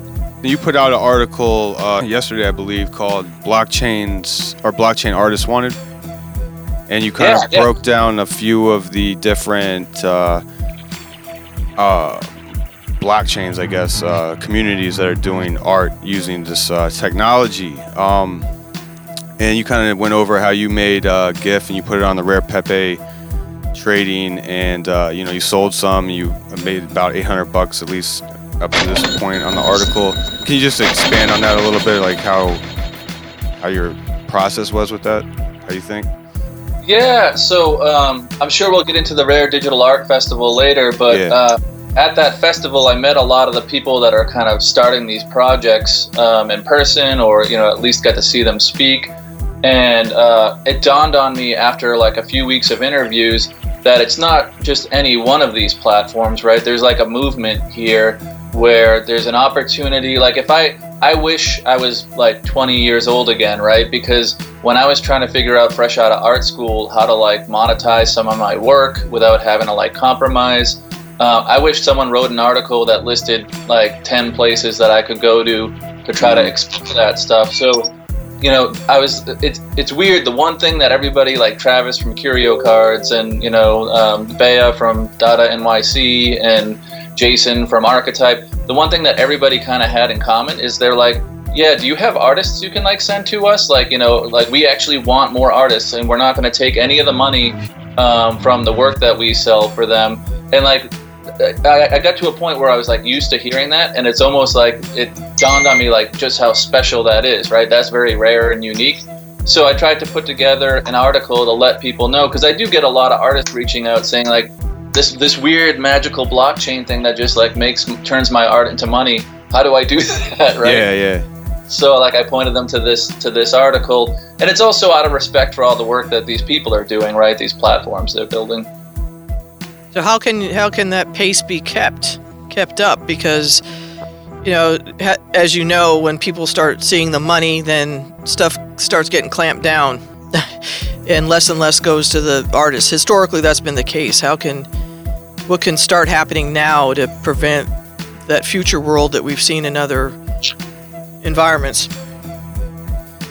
D: You put out an article uh, yesterday, I believe, called "Blockchains" or "Blockchain Artists Wanted," and you kind
H: Yeah,
D: of
H: yeah.
D: broke down a few of the different uh, uh, blockchains, I guess, uh, communities that are doing art using this uh, technology. Um, and you kind of went over how you made uh, GIF and you put it on the Rare Pepe trading, and uh, you know you sold some. You made about 800 bucks at least up to this point on the article. Can you just expand on that a little bit, like how how your process was with that? How you think?
H: Yeah, so um, I'm sure we'll get into the Rare Digital Art Festival later, but
D: Yeah.
H: uh, at that festival, I met a lot of the people that are kind of starting these projects um, in person, or you know, at least got to see them speak. And uh, it dawned on me after like a few weeks of interviews that it's not just any one of these platforms, right? There's like a movement here where there's an opportunity. Like if I, I wish I was like 20 years old again, right? Because when I was trying to figure out fresh out of art school how to like monetize some of my work without having to like compromise, uh, I wish someone wrote an article that listed like 10 places that I could go to to try to explore that stuff. So you know, I was. It's it's weird. The one thing that everybody like Travis from Curio Cards and you know um, Bea from Dada NYC and Jason from Archetype. The one thing that everybody kind of had in common is they're like, yeah, do you have artists you can like send to us? Like you know, like we actually want more artists, and we're not going to take any of the money um, from the work that we sell for them. And like I, I got to a point where I was like used to hearing that, and it's almost like it dawned on me like just how special that is, right? That's very rare and unique. So I tried to put together an article to let people know because I do get a lot of artists reaching out saying like this this weird magical blockchain thing that just like makes turns my art into money. How do I do that, right?
D: Yeah, yeah.
H: So like I pointed them to this to this article, and it's also out of respect for all the work that these people are doing, right? These platforms they're building.
E: So how can how can that pace be kept kept up? Because you know, ha- as you know, when people start seeing the money, then stuff starts getting clamped down, and less and less goes to the artists. Historically, that's been the case. How can what can start happening now to prevent that future world that we've seen in other environments?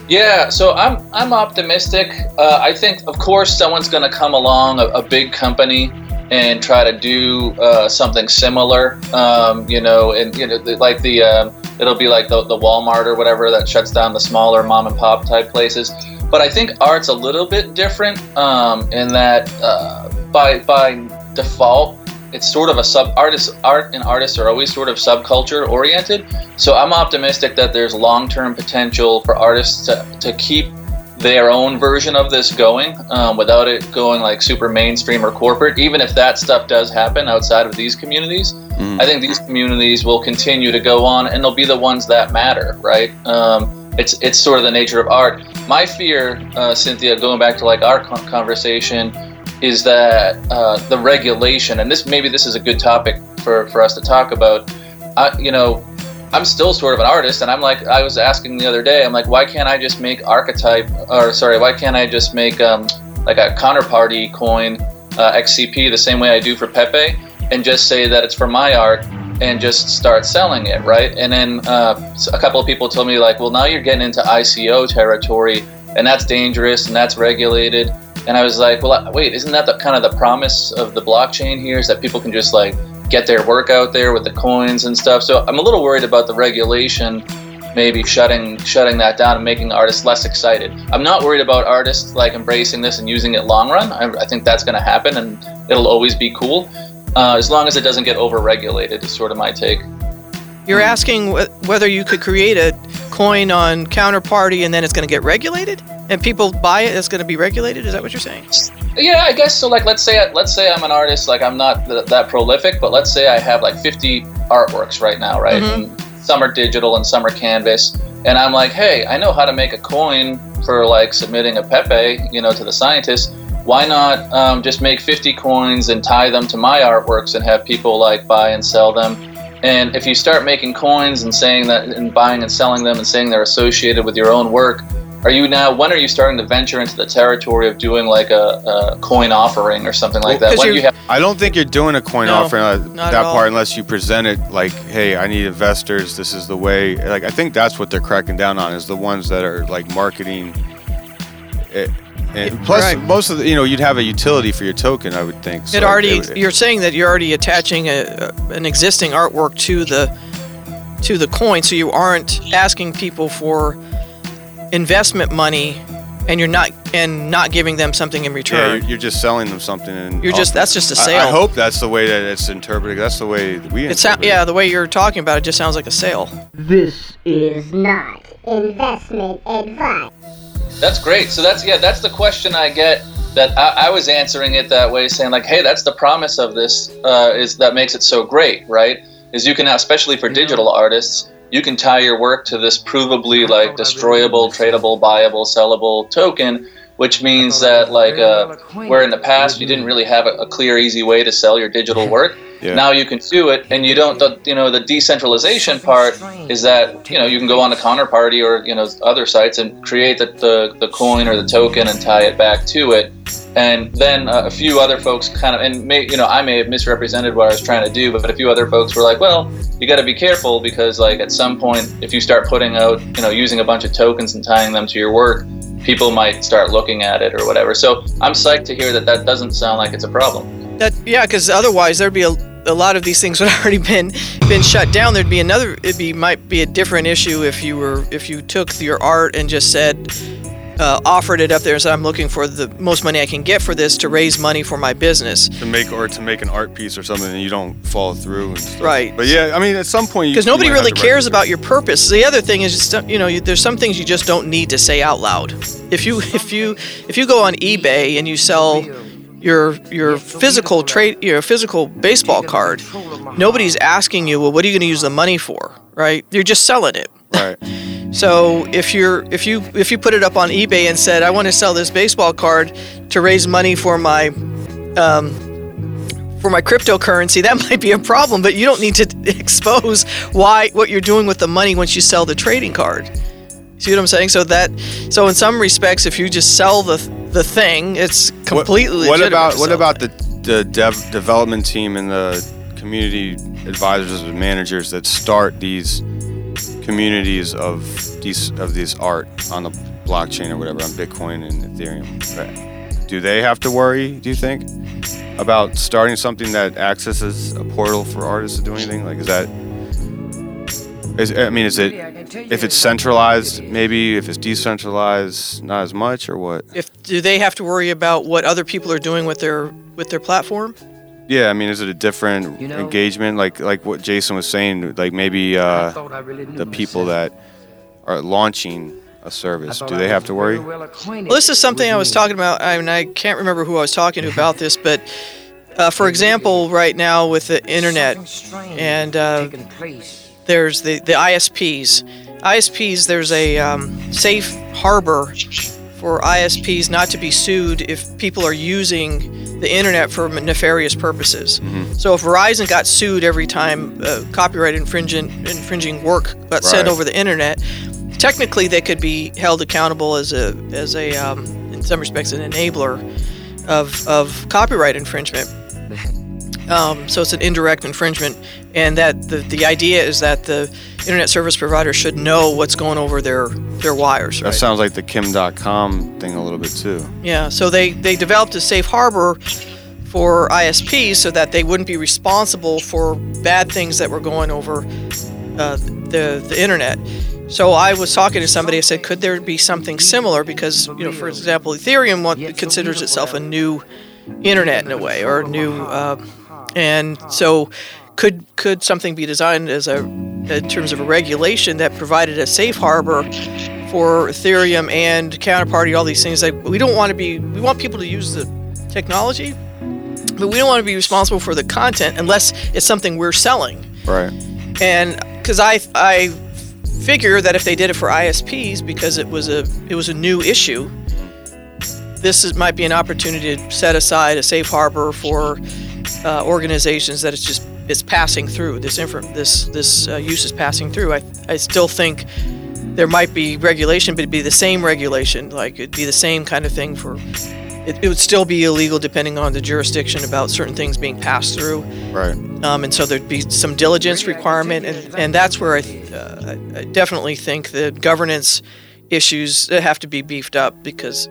H: Yeah, so I'm I'm optimistic. Uh, I think, of course, someone's going to come along, a, a big company, and try to do uh, something similar. Um, you know, and you know, like the um it'll be like the, the Walmart or whatever that shuts down the smaller mom and pop type places. But I think art's a little bit different um, in that uh, by by default, it's sort of a sub artist art and artists are always sort of subculture oriented. So I'm optimistic that there's long term potential for artists to, to keep their own version of this going um, without it going like super mainstream or corporate. Even if that stuff does happen outside of these communities,
D: Mm.
H: I think these communities will continue to go on, and they'll be the ones that matter, right? Um, it's it's sort of the nature of art. My fear, uh, Cynthia, going back to like our conversation, is that uh, the regulation, and this maybe this is a good topic for, for us to talk about. I, you know, I'm still sort of an artist, and I'm like, I was asking the other day, I'm like, why can't I just make archetype, or sorry, why can't I just make um, like a counterparty coin, uh, XCP, the same way I do for Pepe, and just say that it's for my art, and just start selling it, right? And then uh, a couple of people told me like, well, now you're getting into ICO territory, and that's dangerous, and that's regulated. And I was like, well, wait, isn't that the kind of the promise of the blockchain here? Is that people can just like get their work out there with the coins and stuff. So I'm a little worried about the regulation maybe shutting shutting that down and making artists less excited. I'm not worried about artists like embracing this and using it long run. I, I think that's going to happen and it'll always be cool. Uh, as long as it doesn't get over-regulated, is sort of my take.
E: You're asking wh- whether you could create a coin on Counterparty and then it's going to get regulated, and people buy it. It's going to be regulated. Is that what you're saying?
H: Yeah, I guess so. Like, let's say let's say I'm an artist. Like, I'm not th- that prolific, but let's say I have like 50 artworks right now, right?
E: Mhm.
H: And some are digital and some are canvas. And I'm like, hey, I know how to make a coin for like submitting a Pepe, you know, to the scientists. Why not um, just make 50 coins and tie them to my artworks and have people like buy and sell them? And if you start making coins and saying that and buying and selling them and saying they're associated with your own work, are you now? When are you starting to venture into the territory of doing like a, a coin offering or something like
D: Well,
H: that?
E: 'cause
H: When do
E: you're-
H: have
D: I don't think you're doing a coin
E: No,
D: offering uh, that part unless you present it like, "Hey, I need investors. This is the way." Like, I think that's what they're cracking down on is the ones that are like marketing. It. And plus,
E: Right.
D: most of the, you know, you'd have a utility for your token, I would think. So
E: it already.
D: would-
E: you're saying that you're already attaching a, a, an existing artwork to the to the coin, so you aren't asking people for investment money, and you're not and not giving them something in
D: yeah,
E: return.
D: you're, you're just selling them something, and
E: You're just- that's just a sale.
D: I, hope that's the way that it's interpreted. That's the way that we.
E: It sound, yeah, the way you're talking about it just sounds like a sale.
A: This
J: is not investment advice.
H: That's great. So that's yeah, that's the question I get. That I, I was answering it that way, saying like, hey, that's the promise of this uh, is that makes it so great, right? Is you can now, especially for digital artists, you can tie your work to this provably like destroyable, tradable, buyable, sellable token, which means that like uh, where in the past you didn't really have a, a clear, easy way to sell your digital work.
D: Yeah.
H: Now you can do it, and you don't. The, you know, the decentralization part is that you know you can go on a counterparty or you know other sites and create the, the, the coin or the token and tie it back to it, and then uh, a few other folks kind of and may you know I may have misrepresented what I was trying to do, but a few other folks were like, well, you got to be careful because like at some point if you start putting out you know using a bunch of tokens and tying them to your work, people might start looking at it or whatever. So I'm psyched to hear that that doesn't sound like it's a problem.
E: That yeah, because otherwise there'd be a, a lot of these things would already been been shut down. There'd be another. It'd be might be a different issue if you were if you took your art and just said. Uh, offered it up there and said, I'm looking for the most money I can get for this to raise money for my business.
D: to make or to make an art piece or something, and you don't follow through and stuff.
E: Right.
D: But yeah, I mean, at some point,
E: Because nobody really cares about your purpose. The other thing is, just, you know, you, there's some things you just don't need to say out loud. If you if you if you go on eBay and you sell your your physical trade your physical baseball card, nobody's asking you, well, what are you going to use the money for? Right? You're just selling it.
D: Right.
E: So if you're if you if you put it up on eBay and said I want to sell this baseball card to raise money for my um, for my cryptocurrency, that might be a problem. But you don't need to expose why what you're doing with the money once you sell the trading card. See what I'm saying? So that so in some respects, if you just sell the the thing, it's completely.
D: What, what about what about the the dev, development team and the community advisors and managers that start these communities of these of this art on the blockchain or whatever on Bitcoin and Ethereum? Do they have to worry? Do you think about starting something that accesses a portal for artists to do anything? Like, is that is I mean, is it if it's centralized, maybe if it's decentralized, not as much, or what?
E: If do they have to worry about what other people are doing with their with their platform?
D: Yeah, I mean, is it a different engagement? Like like what Jason was saying, like maybe uh, the people that are launching a service? Do they have to worry?
E: Well, this is something I was talking about. I mean, I can't remember who I was talking to about this, but uh, for example, right now with the internet and uh, there's the, the ISPs. ISPs, there's a um, safe harbor for ISPs not to be sued if people are using the internet for nefarious purposes. So if Verizon got sued every time uh, copyright infringing infringing work got sent over the internet, technically they could be held accountable as a as a um, in some respects an enabler of of copyright infringement. Um, so it's an indirect infringement, and that the, the idea is that the internet service provider should know what's going over their their wires.
D: That
E: Right?
D: sounds like the Kim Dotcom thing a little bit too.
E: Yeah, so they, they developed a safe harbor for ISPs so that they wouldn't be responsible for bad things that were going over uh, the, the internet. So I was talking to somebody, I said, could there be something similar? Because, you know, for example, Ethereum considers itself a new internet in a way, or a new, uh, and oh. so could could something be designed as a, in terms of a regulation that provided a safe harbor for Ethereum and counterparty, all these things. Like we don't want to be, we want people to use the technology, but we don't want to be responsible for the content unless it's something we're selling.
D: Right.
E: And because I I figure that if they did it for ISPs because it was a it was a new issue, this is, might be an opportunity to set aside a safe harbor for uh, organizations that it's just it's passing through this infor- this this uh, use is passing through. I I still think there might be regulation, but it'd be the same regulation. Like it'd be the same kind of thing for. It, it would still be illegal depending on the jurisdiction about certain things being passed through.
D: Right.
E: Um, and so there'd be some diligence requirement, and, and that's where I, uh, I I definitely think the governance issues have to be beefed up because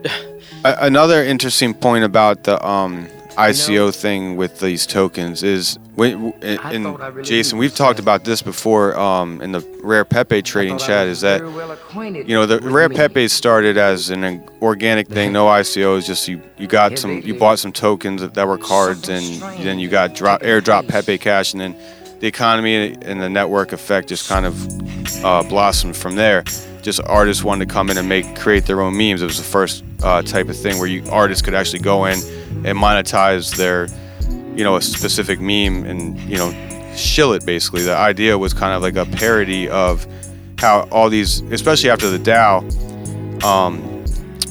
D: Another interesting point about the um, ICO thing with these tokens is, when, and, and Jason, we've talked about this before um, in the Rare Pepe trading chat. Is that you know the Rare Pepe started as an organic thing, no ICOs. Just you, you got some, you bought some tokens that, that were cards, and then you got drop airdrop Pepe Cash, and then the economy and the network effect just kind of uh, blossomed from there. Just artists wanted to come in and make create their own memes. It was the first uh, type of thing where you artists could actually go in and monetize their, you know, a specific meme and you know, shill it basically. The idea was kind of like a parody of how all these, especially after the DAO, um,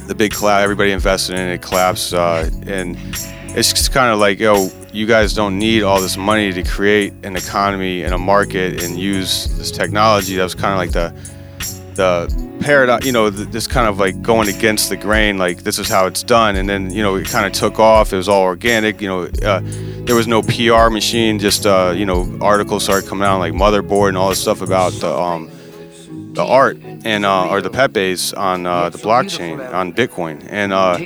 D: the big collapse, everybody invested in it, collapsed, uh, and it's just kind of like, yo, you guys don't need all this money to create an economy and a market and use this technology. That was kind of like the the paradox, you know, th- this kind of like going against the grain, like this is how it's done, and then you know it kind of took off. It was all organic, you know. Uh, there was no PR machine, just uh, you know, articles started coming out like Motherboard and all this stuff about the um, the art and uh, or the Pepe's on uh, the blockchain on Bitcoin, and uh,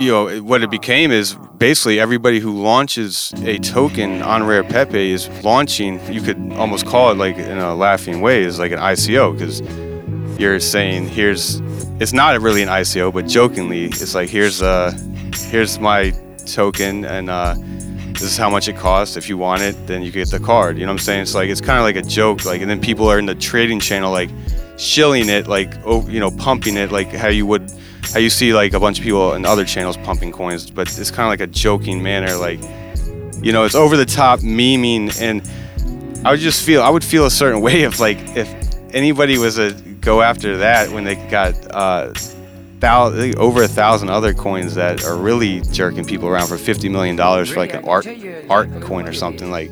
D: you know what it became is basically everybody who launches a token on Rare Pepe is launching. You could almost call it like in a laughing way is like an ICO because you're saying here's it's not really an ICO, but jokingly it's like here's uh here's my token and uh, this is how much it costs. If you want it, then you get the card. You know what I'm saying? It's like it's kind of like a joke. Like and then people are in the trading channel like shilling it, like oh you know pumping it like how you would how you see like a bunch of people in other channels pumping coins, but it's kind of like a joking manner, like you know, it's over the top memeing, and I would just feel I would feel a certain way if like if anybody was a go after that when they got uh, thou- I think over a thousand other coins that are really jerking people around for fifty million dollars for like an art art coin or something like.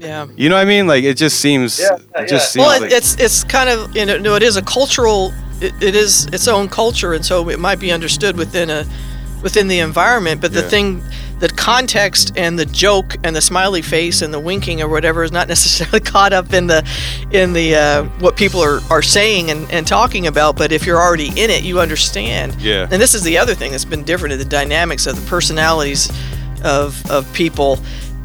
E: yeah.
D: You know what I mean? Like it just seems,
H: Yeah,
D: it just seems
E: Well,
D: like,
E: it's it's kind of you know no, it is a cultural. It, it is its own culture, and so it might be understood within a within the environment. But the
D: Yeah.
E: thing, the context and the joke and the smiley face and the winking or whatever is not necessarily caught up in the in the uh, what people are, are saying and, and talking about. But if you're already in it, you understand.
D: Yeah.
E: And this is the other thing that's been different in the dynamics of the personalities of of people.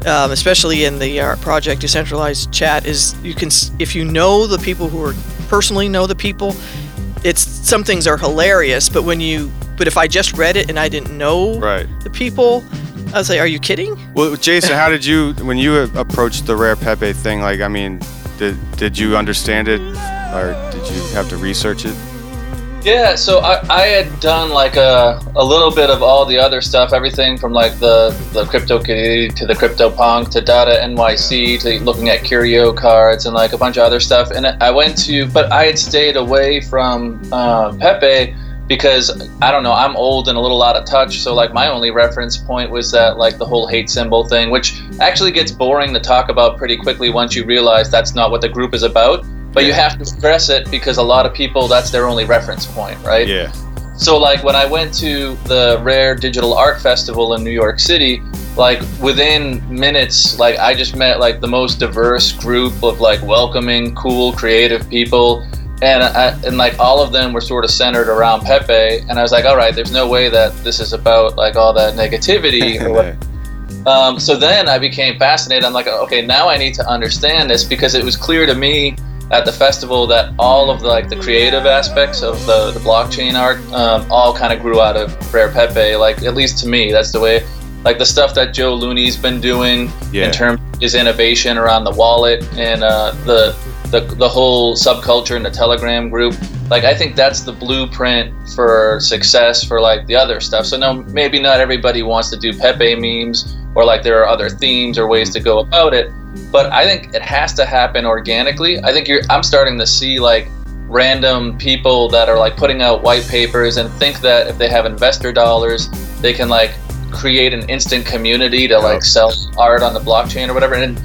E: Um, especially in the uh, project decentralized chat is you can if you know the people who are personally know the people it's some things are hilarious but when you but if i just read it and i didn't know
D: right.
E: the people i was like are you kidding
D: Well, Jason, how did you when you approached the rare Pepe thing? Like, I mean, did did you understand it or did you have to research it?
H: Yeah, so I, I had done like a, a little bit of all the other stuff, everything from like the, the crypto kitty to the crypto punk to Dada NYC to looking at curio cards and like a bunch of other stuff. And I went to, but I had stayed away from uh, Pepe because I don't know, I'm old and a little out of touch. So like my only reference point was that like the whole hate symbol thing, which actually gets boring to talk about pretty quickly once you realize that's not what the group is about. But you have to stress it because a lot of people that's their only reference point, right?
D: Yeah.
H: So like when I went to the Rare Digital Art Festival in New York City, like within minutes, like I just met like the most diverse group of like welcoming, cool, creative people, and I, and like all of them were sort of centered around Pepe, and I was like, all right, there's no way that this is about like all that negativity or what. Um, so then I became fascinated. I'm like, okay, now I need to understand this because it was clear to me at the festival that all of the like the creative aspects of the, the blockchain art um, all kind of grew out of Rare Pepe. Like at least to me, that's the way. Like the stuff that Joe Looney's been doing
D: Yeah.
H: in terms of his innovation around the wallet and uh, the, the the whole subculture in the Telegram group. Like I think that's the blueprint for success for like the other stuff. So no, maybe not everybody wants to do Pepe memes or like there are other themes or ways to go mm-hmm. about it but I think it has to happen organically. I think you're I'm starting to see like random people that are like putting out white papers and think that if they have investor dollars, they can like create an instant community to like sell art on the blockchain or whatever. And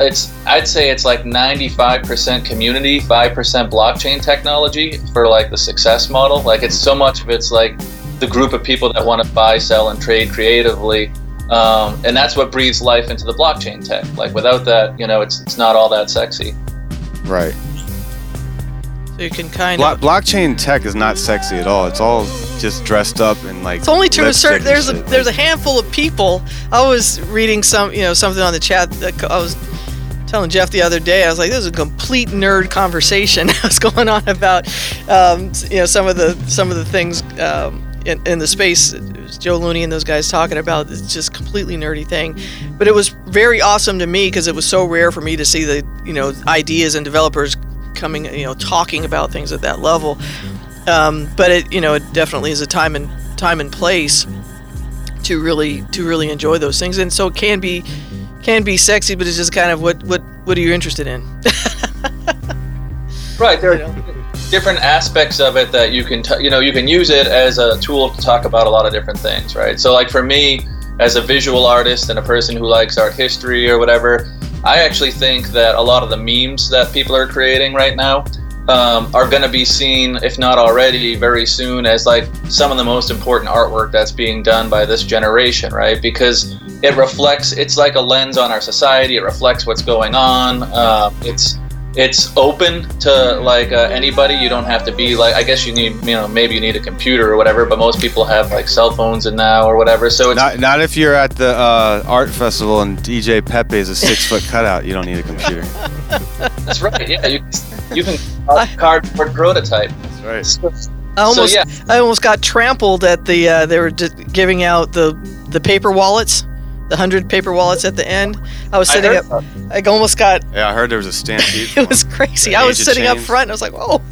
H: it's I'd say it's like 95% community, 5% blockchain technology for like the success model. Like it's so much of it's like the group of people that want to buy, sell, and trade creatively. Um, and that's what breathes life into the blockchain tech. Like without that, you know, it's it's not all that sexy.
D: Right.
E: So you can kind
D: Blo-
E: of.
D: blockchain tech is not sexy at all. It's all just dressed up and like.
E: It's only to a certain. There's a there's a handful of people. I was reading some, you know, something on the chat. That I was telling Jeff the other day. I was like, this is a complete nerd conversation. I was going on about, um, you know, some of the some of the things um, in, in the space. Joe Looney and those guys talking about. this just completely nerdy thing, but it was very awesome to me because it was so rare for me to see the you know ideas and developers coming, you know, talking about things at that level. Um, but it, you know, it definitely is a time and time and place to really to really enjoy those things, and so it can be can be sexy, but it's just kind of what what what are you interested in?
H: Right. There are different aspects of it that you can, t- you know, you can use it as a tool to talk about a lot of different things, right? So, like for me, as a visual artist and a person who likes art history or whatever, I actually think that a lot of the memes that people are creating right now um, are going to be seen, if not already, very soon as like some of the most important artwork that's being done by this generation, right? Because it reflects, it's like a lens on our society. It reflects what's going on. Uh, it's it's open to like uh, anybody. You don't have to be like. I guess you need, you know, maybe you need a computer or whatever. But most people have like cell phones and now or whatever. So it's
D: Not, not if you're at the uh, art festival and DJ Pepe is a six foot cutout. You don't need a computer.
H: that's right. Yeah, you you can uh, cardboard prototype.
D: That's right.
E: I almost
H: yeah.
E: I almost got trampled at the uh, they were d- giving out the the paper wallets, the hundred paper wallets at the end. I was sitting
H: heard
E: up. I almost got.
D: Yeah, I heard there was a stampede.
E: It was crazy. I was sitting up front. And I was like, "Whoa!"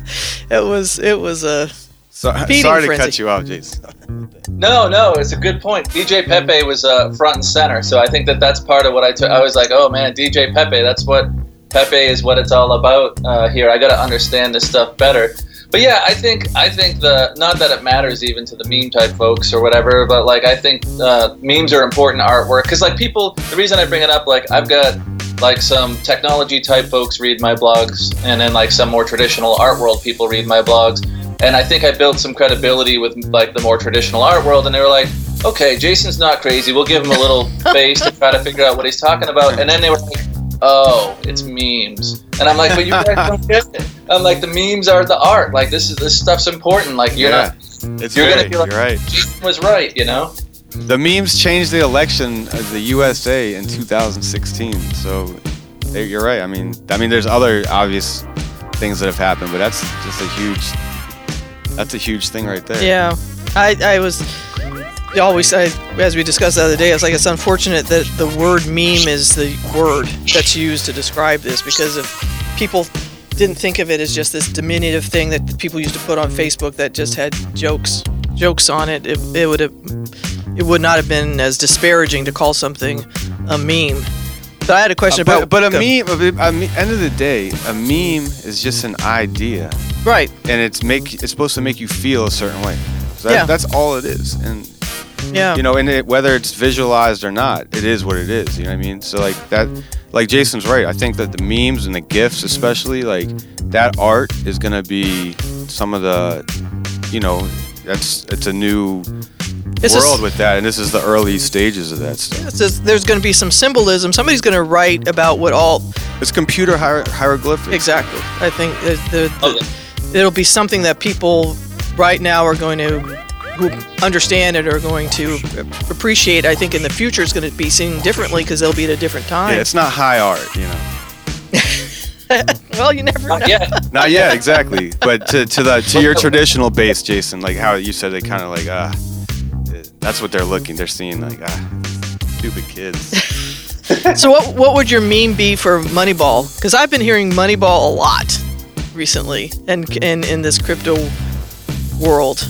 E: It was it was a
D: So,
E: Speeding
D: sorry to cut you off, Jason.
H: No, no, it's a good point. DJ Pepe was uh, front and center, so I think that that's part of what I took. I was like, oh man, DJ Pepe, that's what Pepe is what it's all about uh, here. I got to understand this stuff better. But yeah, I think I think the not that it matters even to the meme type folks or whatever, but like I think uh, memes are important artwork because like people. The reason I bring it up, like I've got like some technology type folks read my blogs, and then like some more traditional art world people read my blogs. And I think I built some credibility with like the more traditional art world, and they were like, "Okay, Jason's not crazy. We'll give him a little space to try to figure out what he's talking about." And then they were like, "Oh, it's memes," and I'm like, "But you guys don't get it." I'm like, "The memes are the art. Like this is this stuff's important. Like you're
D: Yeah.
H: not.
D: It's
H: You're
D: very,
H: gonna be like,
D: you're right.
H: Jason was right. You know."
D: The memes changed the election of the USA in 2016. So eh, you're right. I mean, I mean, there's other obvious things that have happened, but that's just a huge, that's a huge thing right there.
E: yeah. I I was always I, as we discussed the other day. it's like, it's unfortunate that the word meme is the word that's used to describe this because if people didn't think of it as just this diminutive thing that people used to put on Facebook that just had jokes jokes on it. It, it would have it would not have been as disparaging to call something a meme. But I had a question
D: Uh, but,
E: about
D: but a meme, at the end of the day, a meme is just an idea,
E: right?
D: and it's make it's supposed to make you feel a certain way. So that,
E: Yeah.
D: that's all it is, and
E: Yeah.
D: you know, and it, whether it's visualized or not, it is what it is. You know what I mean? So like that, like Jason's right. I think that the memes and the gifs, especially like that art, is gonna be some of the, you know, that's it's a new
E: It's a s-
D: world with that, and this is the early stages of that stuff.
E: It says there's going to be some symbolism. Somebody's going to write about what all
D: It's computer hier- hieroglyphics.
E: exactly. I think the, the, the, it'll be something that people right now are going to who understand it are going to appreciate. I think in the future it's going to be seen differently because they'll be at a different time.
D: Yeah, it's not high art, you know.
E: well, you never know.
H: Not yet.
D: Not yet, exactly. But to, to the to your traditional base, Jason, like how you said, they kind of like ah, that's what they're looking. They're seeing like ah, stupid kids.
E: so what what would your meme be for Moneyball? Because I've been hearing Moneyball a lot recently, and and in this crypto world.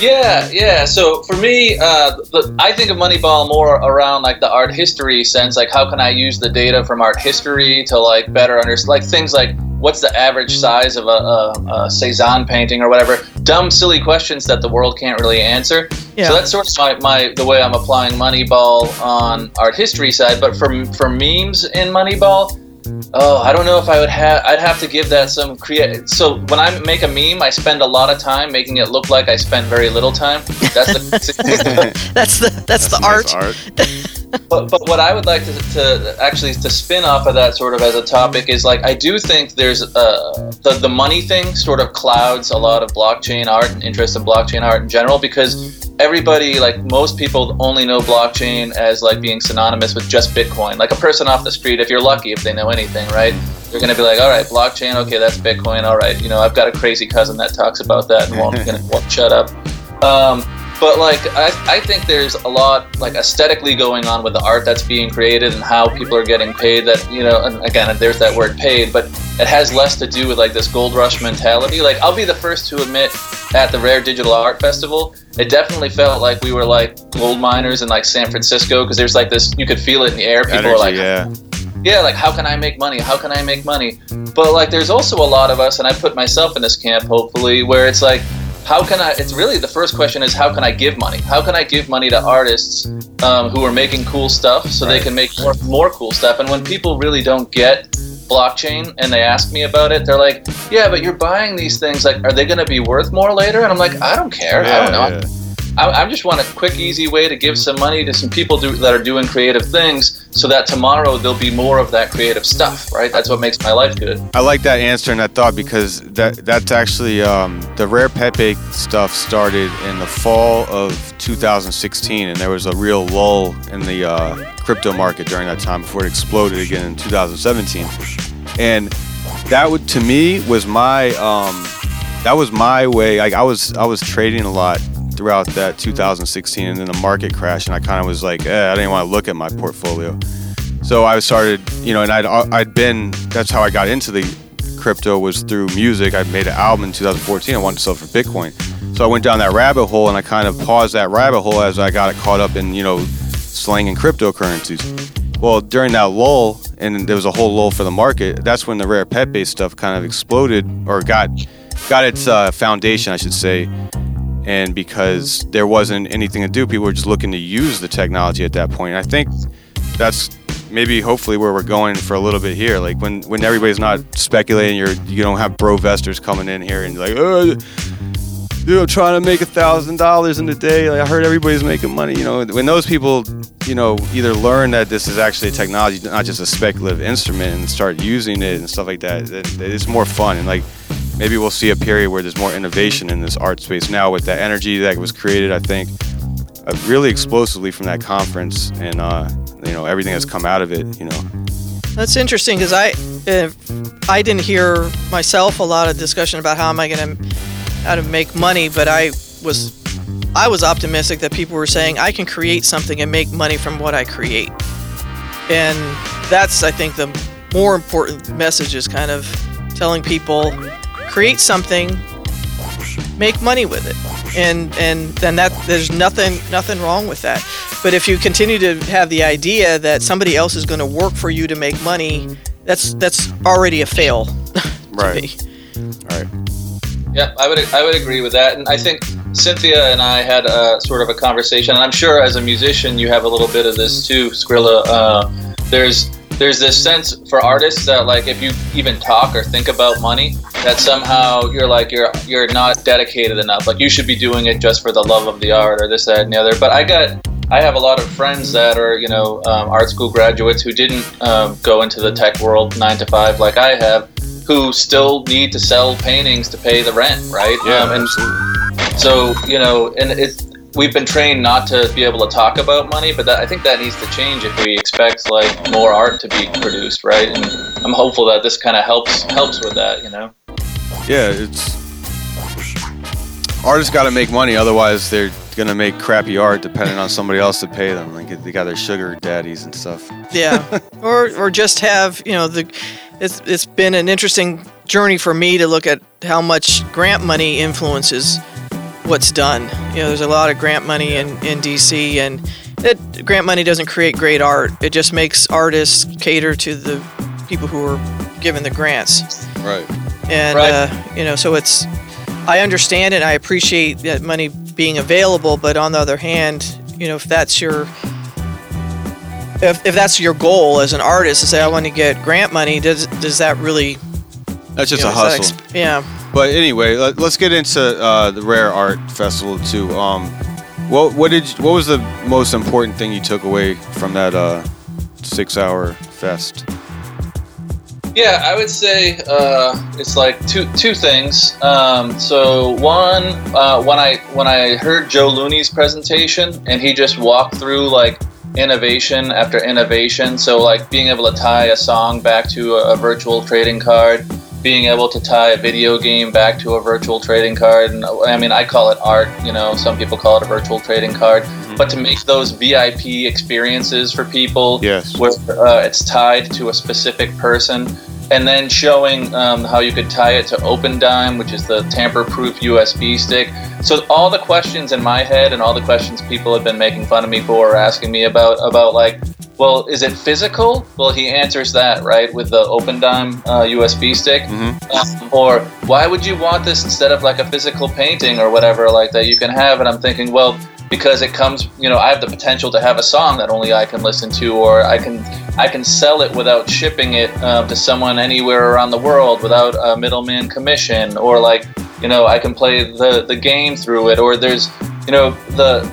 H: Yeah, yeah. So for me, uh, the, I think of Moneyball more around like the art history sense. Like, how can I use the data from art history to like better understand, like things like what's the average size of a, a, a Cezanne painting or whatever. Dumb, silly questions that the world can't really answer.
E: Yeah.
H: So that's sort of my, my the way I'm applying Moneyball on art history side. But for for memes in Moneyball, Oh, I don't know if I would have. I'd have to give that some create. So when I make a meme, I spend a lot of time making it look like I spend very little time. That's the.
E: That's the that's, the art.
H: but, but what I would like to, to actually to spin off of that sort of as a topic is like I do think there's uh, the the money thing sort of clouds a lot of blockchain art and interest in blockchain art in general because everybody like most people only know blockchain as like being synonymous with just Bitcoin. Like a person off the street, if you're lucky, if they know anything, right? They're gonna be like, all right, blockchain, okay, that's Bitcoin, all right. You know, I've got a crazy cousin that talks about that and won't, gonna, won't shut up. Um, but like I, I think there's a lot like aesthetically going on with the art that's being created and how people are getting paid that you know and again there's that word paid but it has less to do with like this gold rush mentality like i'll be the first to admit at the rare digital art festival it definitely felt like we were like gold miners in like san francisco because there's like this you could feel it in the air people
D: Energy,
H: are like
D: yeah.
H: Yeah, like how can I make money? How can I make money? But like there's also a lot of us, and I put myself in this camp hopefully, where it's like, how can I? It's really the first question is how can I give money? How can I give money to artists um, who are making cool stuff so they can make more, more cool stuff? And when people really don't get blockchain and they ask me about it, they're like, yeah, but you're buying these things. Like, are they going to be worth more later? And I'm like, I don't care. I don't know.
D: Yeah,
H: I, I just want a quick, easy way to give some money to some people do, that are doing creative things, so that tomorrow there'll be more of that creative stuff. Right? That's what makes my life good.
D: I like that answer and that thought because that that's actually um, the rare Pepe stuff started in the fall of 2016, and there was a real lull in the uh, crypto market during that time before it exploded again in 2017. And that would to me was my um, that was my way. Like I was I was trading a lot throughout that 2016, and then the market crashed, and I kind of was like, eh, I didn't want to look at my portfolio. So I started, you know, and I'd I'd been that's how I got into the crypto was through music. I made an album in 2014. I wanted to sell for Bitcoin. So I went down that rabbit hole and I kind of paused that rabbit hole as I got caught up in, you know, slanging cryptocurrencies. Well, during that lull, and there was a whole lull for the market, that's when the rare Pepe-based stuff kind of exploded or got got its uh, foundation, I should say. And because there wasn't anything to do, people were just looking to use the technology at that point. I think that's maybe hopefully where we're going for a little bit here. Like when when everybody's not speculating, you're you don't have bro vestors coming in here and like, oh, dude, I'm trying to make a thousand dollars in a day. Like I heard everybody's making money. You know, when those people, you know, either learn that this is actually a technology, not just a speculative instrument, and start using it and stuff like that, then it's more fun. And like maybe we'll see a period where there's more innovation in this art space now with that energy that was created. I think uh, really explosively from that conference and uh, you know everything that's come out of it. You know,
E: That's interesting because I uh, I didn't hear myself a lot of discussion about how am I going to how to make money, but I was I was optimistic that people were saying I can create something and make money from what I create, and that's I think the more important message is kind of telling people create something, make money with it, and and then that there's nothing nothing wrong with that. But if you continue to have the idea that somebody else is going to work for you to make money, that's that's already a fail. to
D: Right.
E: me.
D: Right.
H: Yeah, I would I would agree with that, and I think Cynthia and I had a sort of a conversation, and I'm sure as a musician you have a little bit of this too, Scrilla. Uh, there's there's this sense for artists that like if you even talk or think about money, that somehow you're like you're you're not dedicated enough. Like you should be doing it just for the love of the art or this that and the other. But I got I have a lot of friends that are, you know, um, art school graduates who didn't um, go into the tech world nine to five like I have, who still need to sell paintings to pay the rent, right?
D: Yeah,
H: Um, and
D: absolutely.
H: so, you know, and it, we've been trained not to be able to talk about money, but that, I think that needs to change if we expect like more art to be produced, right? And I'm hopeful that this kind of helps helps with that, you know.
D: Yeah, it's artists got to make money, otherwise they're gonna make crappy art depending on somebody else to pay them. Like they got their sugar daddies and stuff.
E: Yeah, or or just have you know the. It's it's been an interesting journey for me to look at how much grant money influences what's done. You know, there's a lot of grant money in in DC, and it, grant money doesn't create great art. It just makes artists cater to the people who are given the grants.
D: Right.
E: and
H: Right.
E: uh, you know so it's i understand it i appreciate that money being available but on the other hand you know if that's your if, if that's your goal as an artist to say i want to get grant money does does that really
D: That's just
E: you know,
D: a hustle.
E: ex- yeah
D: But anyway, let, us get into uh, the Rare Art Festival too. Um, what what did you- what was the most important thing you took away from that uh, six hour fest?
H: Yeah, I would say uh, it's like two two things. Um, so one, uh, when I when I heard Joe Looney's presentation and he just walked through like innovation after innovation. So like being able to tie a song back to a, a virtual trading card, being able to tie a video game back to a virtual trading card. And I mean, I call it art. You know, some people call it a virtual trading card. But to make those VIP experiences for people,
D: Yes.
H: where uh, it's tied to a specific person, and then showing um, how you could tie it to OpenDime, which is the tamper-proof USB stick. So all the questions in my head and all the questions people have been making fun of me for, or asking me about, about like, well, is it physical? Well, he answers that right with the OpenDime uh, USB stick. Um, or why would you want this instead of like a physical painting or whatever like that you can have? And I'm thinking, well, because it comes, you know, I have the potential to have a song that only I can listen to, or I can I can sell it without shipping it um, to someone anywhere around the world without a middleman commission, or like, you know, I can play the the game through it, or there's, you know, the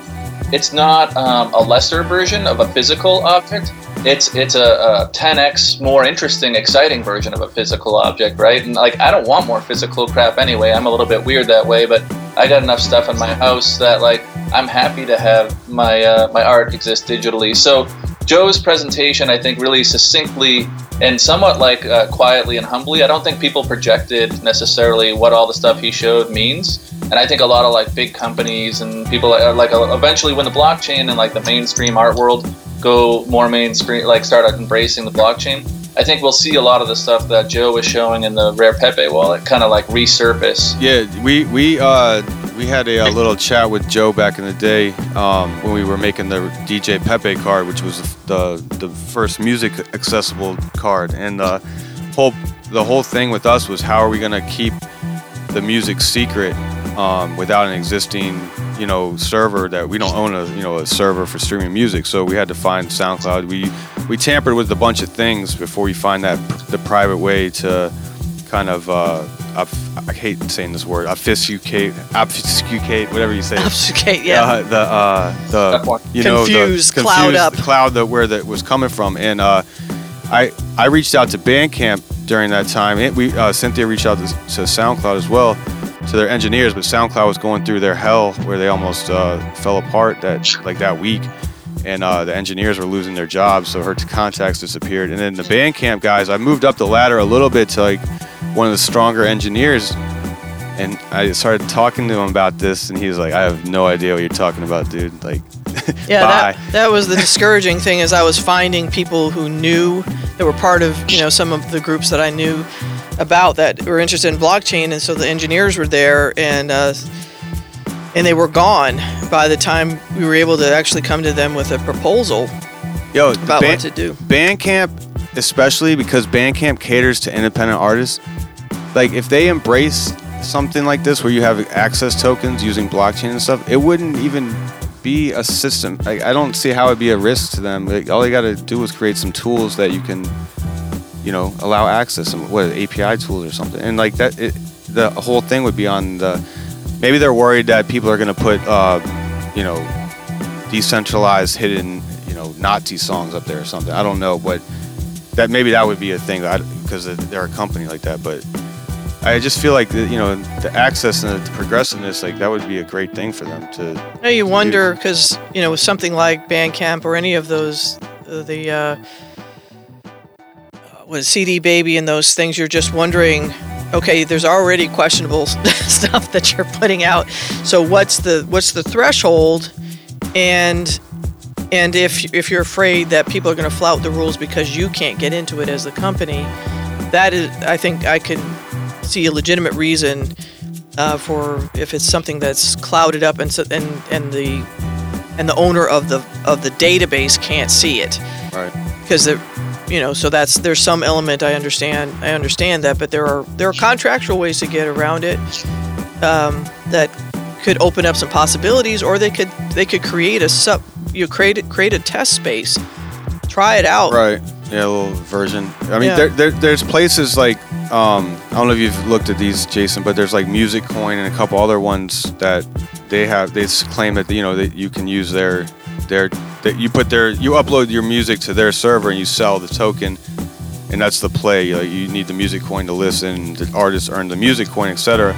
H: it's not um, a lesser version of a physical object. It's it's a, a 10x more interesting, exciting version of a physical object, right? And like I don't want more physical crap anyway. I'm a little bit weird that way, but I got enough stuff in my house that like I'm happy to have my uh, my art exist digitally. So Joe's presentation, I think, really succinctly and somewhat like uh, quietly and humbly. I don't think people projected necessarily what all the stuff he showed means, and I think a lot of like big companies and people like, like uh, eventually when the blockchain and like the mainstream art world go more mainstream, like start embracing the blockchain. I think we'll see a lot of the stuff that Joe was showing in the Rare Pepe wallet kind of like resurface.
D: Yeah, we we uh, we had a, uh little chat with Joe back in the day um, when we were making the DJ Pepe card, which was the the first music accessible card, and the whole the whole thing with us was how are we gonna keep the music secret um, without an existing you know server that we don't own a you know a server for streaming music so we had to find SoundCloud we we tampered with a bunch of things before we find that the private way to kind of uh, I hate saying this word obfuscate obfuscate whatever you say
E: Obfuscate, yeah.
D: uh, the uh, the you know
E: Confuse,
D: the
E: cloud up.
D: the cloud that where that was coming from and uh, I I reached out to Bandcamp during that time. It, we uh, Cynthia reached out to, to SoundCloud as well to their engineers, but SoundCloud was going through their hell where they almost uh, fell apart that like that week, and uh, the engineers were losing their jobs, so her contacts disappeared. And then the Bandcamp guys, I moved up the ladder a little bit to like one of the stronger engineers. And I started talking to him about this, and he was like, "I have no idea what you're talking about, dude. Like,
E: Yeah,
D: bye."
E: that that was the discouraging thing is I was finding people who knew that were part of you know some of the groups that I knew about that were interested in blockchain, and so the engineers were there, and uh, and they were gone by the time we were able to actually come to them with a proposal
D: Yo,
E: about
D: Ban-
E: what to do.
D: Bandcamp, especially because Bandcamp caters to independent artists. Like, if they embrace something like this, where you have access tokens using blockchain and stuff, it wouldn't even be a system. Like, I don't see how it'd be a risk to them. Like, all they got to do is create some tools that you can, you know, allow access. Some what API tools or something, and like that, it, the whole thing would be on the. Maybe they're worried that people are going to put, uh, you know, decentralized hidden you know Nazi songs up there or something. I don't know, but that maybe that would be a thing because they're a company like that. But I just feel like the, you know the access and the progressiveness like that would be a great thing for them to.
E: Now you wonder because you know with something like Bandcamp or any of those uh, the uh, what CD Baby and those things, you're just wondering. Okay, there's already questionable stuff that you're putting out. So what's the what's the threshold? And and if if you're afraid that people are going to flout the rules because you can't get into it as the company, that is, I think I can see a legitimate reason uh, for if it's something that's clouded up and so, and and the and the owner of the of the database can't see it
D: Right.
E: because the you know so that's there's some element I understand I understand that but there are there are contractual ways to get around it um, that could open up some possibilities or they could they could create a sub you create it create a test space try it out
D: Right. Yeah, a little version. I mean,
E: Yeah.
D: there, there, there's places like um, I don't know if you've looked at these, Jason, but there's like Musicoin and a couple other ones that they have. They claim that you know that you can use their their that you put their you upload your music to their server and you sell the token, and that's the play. You need the Musicoin to listen. The artists earn the Musicoin, etc.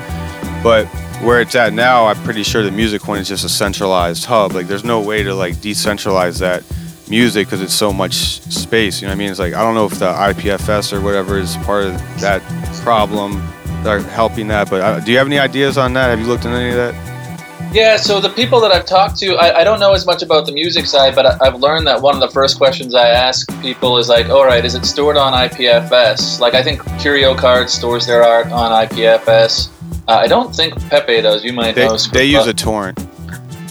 D: But where it's at now, I'm pretty sure the Musicoin is just a centralized hub. Like, there's no way to like decentralize that music because it's so much space. You know what I mean? It's like I don't know if the IPFS or whatever is part of that problem. They're helping that, but uh, do you have any ideas on that? Have you looked into any of that?
H: Yeah, so the people that I've talked to, I, I don't know as much about the music side, but I, I've learned that one of the first questions I ask people is like, all right, is it stored on IPFS? Like, I think Curio Card stores their art on IPFS. Uh, I don't think Pepe does. You might
D: They,
H: know.
D: they use a torrent.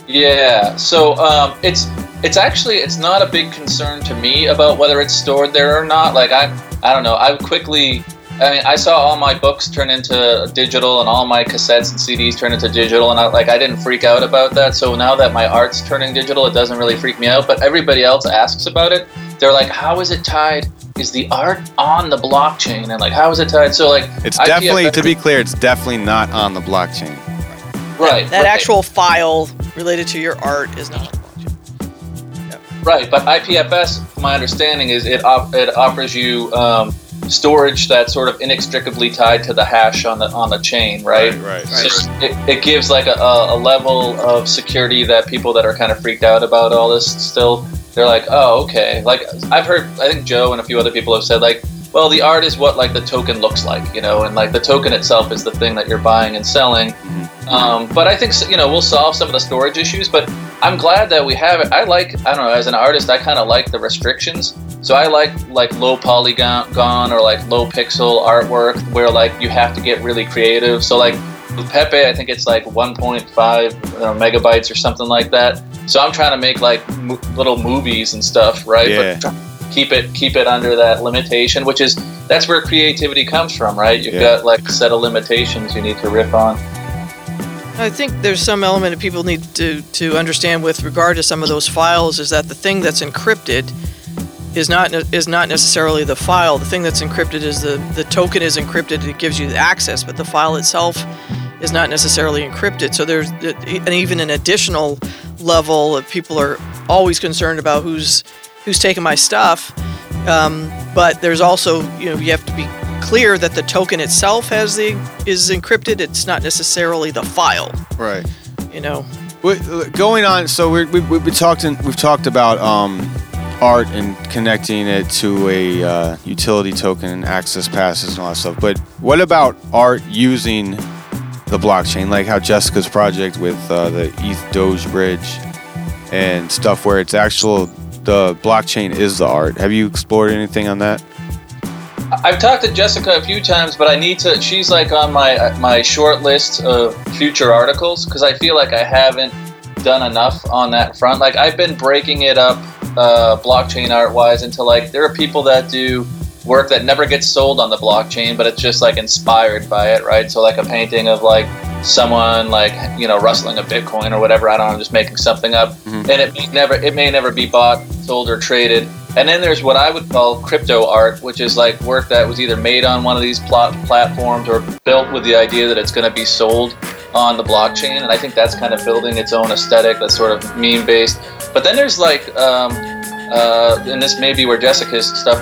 H: Yeah, so um, it's it's actually it's not a big concern to me about whether it's stored there or not. Like I I don't know. I quickly I mean I saw all my books turn into digital and all my cassettes and CDs turn into digital and I like I didn't freak out about that. So now that my art's turning digital, it doesn't really freak me out. But everybody else asks about it. They're like, how is it tied? Is the art on the blockchain? And like, how is it tied? So like,
D: It's
H: IPFS
D: definitely, to be clear, it's definitely not on the blockchain.
H: right.
E: that
H: right.
E: actual file related to your art is not on the blockchain.
H: Right, but IPFS, from my understanding, is it op- it offers you um, storage that's sort of inextricably tied to the hash on the on the chain, right?
D: right.
H: So it, it gives like a, a level of security that people that are kind of freaked out about all this still they're like, oh, okay. Like I've heard, I think Joe and a few other people have said like, well, the art is what like the token looks like, you know, and like the token itself is the thing that you're buying and selling. Um, but I think you know we'll solve some of the storage issues. But I'm glad that we have it. I like I don't know as an artist I kind of like the restrictions. So I like like low polygon or like low pixel artwork where like you have to get really creative. So like with Pepe, I think it's like 1.5 you know, megabytes or something like that. So I'm trying to make like mo- little movies and stuff, right?
D: Yeah.
H: But try- keep it keep it under that limitation, which is that's where creativity comes from, right? You've
D: Yeah.
H: got like a set of limitations you need to rip on.
E: I think there's some element that people need to, to understand with regard to some of those files is that the thing that's encrypted is not is not necessarily the file. The thing that's encrypted is the the token is encrypted. It gives you the access, but the file itself is not necessarily encrypted. So there's the- and even an additional level of people are always concerned about who's who's taking my stuff. Um, but there's also you know you have to be clear that the token itself has the is encrypted. It's not necessarily the file.
D: Right.
E: You know.
D: Wait, uh, going on, so we're, we, we, we talked in, we've talked about um, art and connecting it to a uh, utility token and access passes and all that stuff. But what about art using the blockchain, like how Jessica's project with uh, the ETH Doge bridge and stuff, where it's actual the blockchain is the art. Have you explored anything on that?
H: I've talked to Jessica a few times, but I need to. She's like on my my short list of future articles because I feel like I haven't done enough on that front. Like I've been breaking it up, uh, blockchain art wise, into like there are people that do work that never gets sold on the blockchain, but it's just like inspired by it, right? So like a painting of like someone like you know rustling a Bitcoin or whatever. I don't know, I'm just making something up,
D: Mhm.
H: and it may never it may never be bought, sold, or traded. And then there's what I would call crypto art, which is like work that was either made on one of these plot platforms or built with the idea that it's going to be sold on the blockchain. And I think that's kind of building its own aesthetic that's sort of meme based. But then there's like, um, uh, and this may be where Jessica's stuff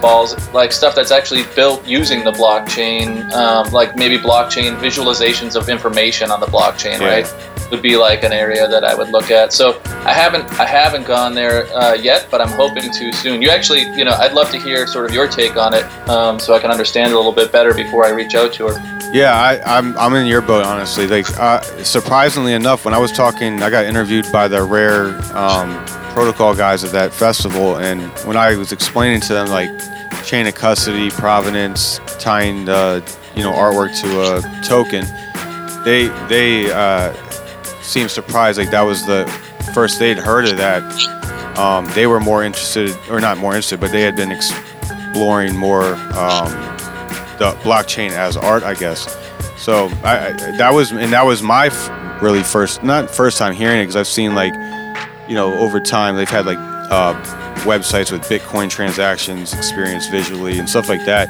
H: falls, like stuff that's actually built using the blockchain, um, like maybe blockchain visualizations of information on the blockchain,
D: Yeah.
H: right? Would be like an area that I would look at. So I haven't I haven't gone there uh, yet, but I'm hoping to soon. You actually, you know, I'd love to hear sort of your take on it, um, so I can understand it a little bit better before I reach out to her.
D: Yeah, I, I'm I'm in your boat honestly. Like uh, surprisingly enough, when I was talking, I got interviewed by the rare um, protocol guys at that festival, and when I was explaining to them like chain of custody, provenance, tying uh, you know artwork to a token, they they uh, seemed surprised. Like that was the first they'd heard of that. Um, they were more interested, or not more interested, but they had been exploring more. Um, the blockchain as art, I guess. So I, I that was and that was my f- really first not first time hearing it because I've seen like you know over time they've had like uh, websites with Bitcoin transactions experience visually and stuff like that.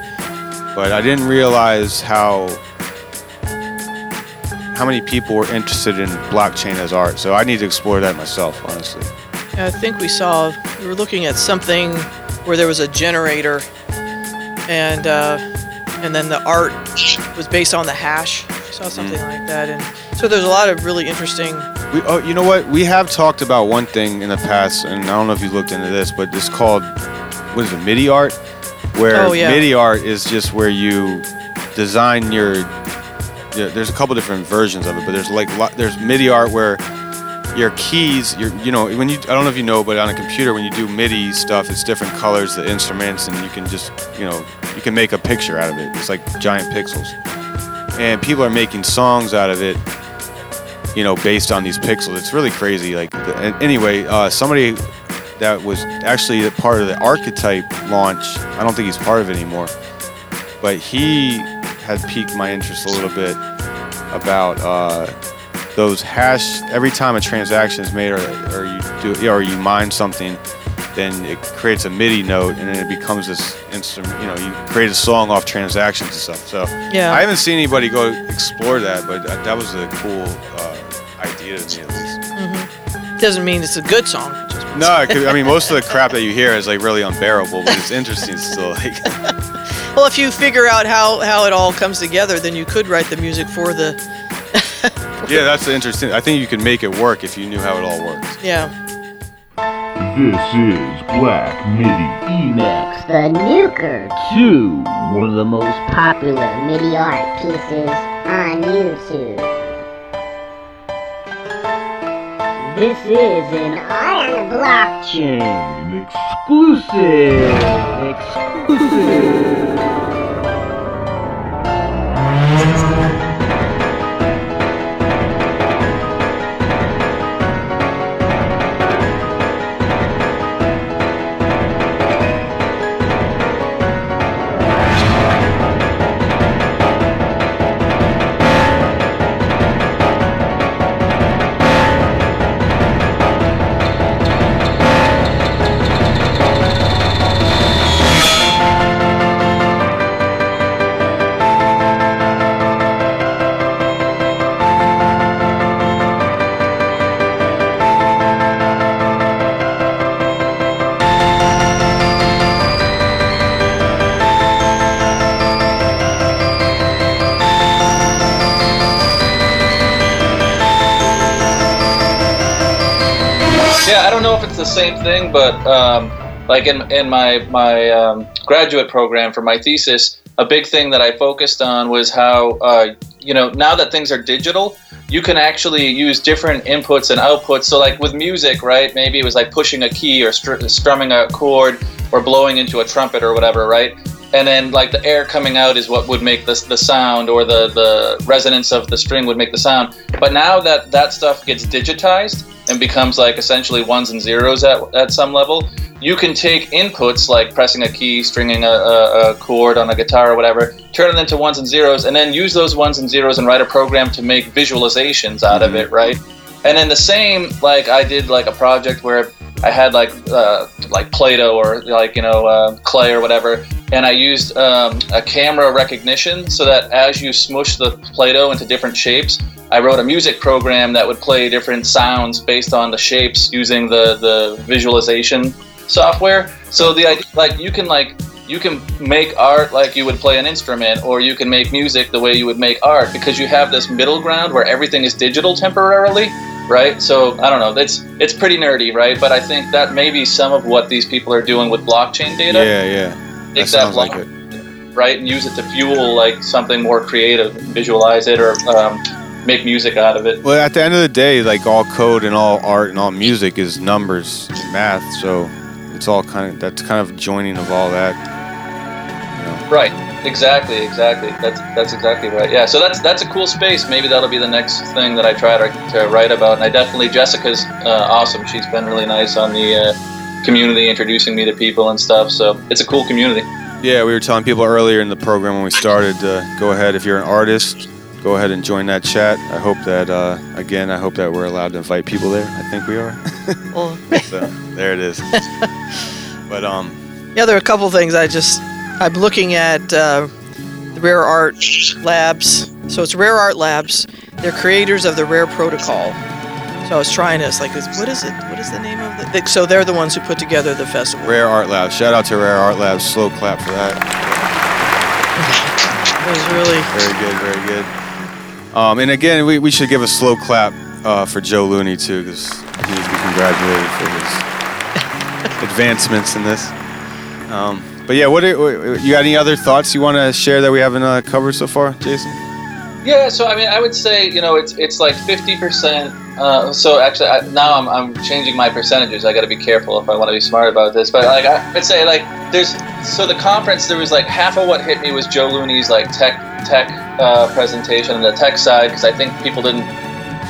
D: But I didn't realize how how many people were interested in blockchain as art. So I need to explore that myself, honestly.
E: I think we saw we were looking at something where there was a generator, and uh, and then the art was based on the hash. We saw something like that, and so there's a lot of really interesting.
D: We, oh, you know what? We have talked about one thing in the past, and I don't know if you looked into this, but it's called what is it, MIDI art? Where
E: Oh, yeah.
D: MIDI art is just where you design your. Yeah, there's a couple different versions of it, but there's like lo- there's MIDI art where your keys, your you know when you I don't know if you know, but on a computer when you do MIDI stuff, it's different colors, the instruments, and you can just you know you can make a picture out of it. It's like giant pixels, and people are making songs out of it you know, based on these pixels. It's really crazy. Like, anyway, uh, somebody that was actually a part of the archetype launch. I don't think he's part of it anymore, but he had piqued my interest a little bit about uh, those hash. Every time a transaction is made, or, or you do, or you mine something, then it creates a MIDI note, and then it becomes this instrument. You know, you create a song off transactions and stuff. So
E: Yeah.
D: I haven't seen anybody go explore that, but that, that was a cool uh, idea to me at least.
E: hmm Doesn't mean it's a good song. it just means-
D: No, I mean most of the crap that you hear is like really unbearable, but it's interesting still. Like,
E: Well, if you figure out how how it all comes together, then you could write the music for the.
D: yeah, that's interesting. I think you could make it work if you knew how it all works.
E: Yeah.
A: This is Black MIDI
J: Emacs, the nuker.
A: 2, one of the most
J: Popular MIDI art pieces on YouTube. This is an art blockchain.
A: exclusive. Exclusive.
H: Same thing, but um, like in in my my um, graduate program for my thesis, a big thing that I focused on was how uh, you know now that things are digital, you can actually use different inputs and outputs. So like with music, right? Maybe it was like pushing a key or str- strumming a chord or blowing into a trumpet or whatever, right? And then like the air coming out is what would make the the sound, or the the resonance of the string would make the sound. But now that that stuff gets digitized and becomes like essentially ones and zeros at at some level, you can take inputs like pressing a key, stringing a, a, a chord on a guitar or whatever, turn it into ones and zeros, and then use those ones and zeros and write a program to make visualizations out of mm-hmm. it, right? And then the same, like I did like a project where I had like uh, like Play-Doh or like you know uh, clay or whatever, and I used um, a camera recognition so that as you smush the Play-Doh into different shapes, I wrote a music program that would play different sounds based on the shapes using the the visualization software. So the idea, like you can like you can make art like you would play an instrument, or you can make music the way you would make art because you have this middle ground where everything is digital temporarily, right? So I don't know, it's it's pretty nerdy, right? But I think that may be some of what these people are doing with blockchain data.
D: Yeah, yeah.
H: Take
D: That sounds like
H: block-
D: it.
H: right, and use it to fuel like something more creative, visualize it, or um, make music out of it.
D: Well, at the end of the day, like all code and all art and all music is numbers, and math. So it's all kind of that's kind of joining of all that.
H: Right. Exactly. Exactly. That's that's exactly right. Yeah. So that's that's a cool space. Maybe that'll be the next thing that I try to, to write about. And I definitely Jessica's uh, awesome. She's been really nice on the uh, community, introducing me to people and stuff. So it's a cool community.
D: Yeah, we were telling people earlier in the program when we started to go ahead if you're an artist, go ahead and join that chat. I hope that uh, again, I hope that we're allowed to invite people there. I think we are.
E: Well,
D: so there it is. But um,
E: yeah, there are a couple things I just I'm looking at uh, the Rare Art Labs. So it's Rare Art Labs. They're creators of the Rare Protocol. So I was trying to, it's like, what is it? What is the name of the? So they're the ones who put together the festival.
D: Rare Art Labs. Shout out to Rare Art Labs. Slow clap for that.
E: It was really
D: Very good, very good. Um, and again, we, we should give a slow clap uh, for Joe Looney too, because he needs to be congratulated for his advancements in this. Um, but yeah, what are, what- you got any other thoughts you want to share that we haven't uh, covered so far, Jason?
H: Yeah, so I mean, I would say you know it's it's like fifty percent. Uh, so actually, I, now I'm, I'm changing my percentages. I got to be careful if I want to be smart about this. But like I would say, like there's so the conference there was like half of what hit me was Joe Looney's like tech tech uh, presentation and the tech side because I think people didn't.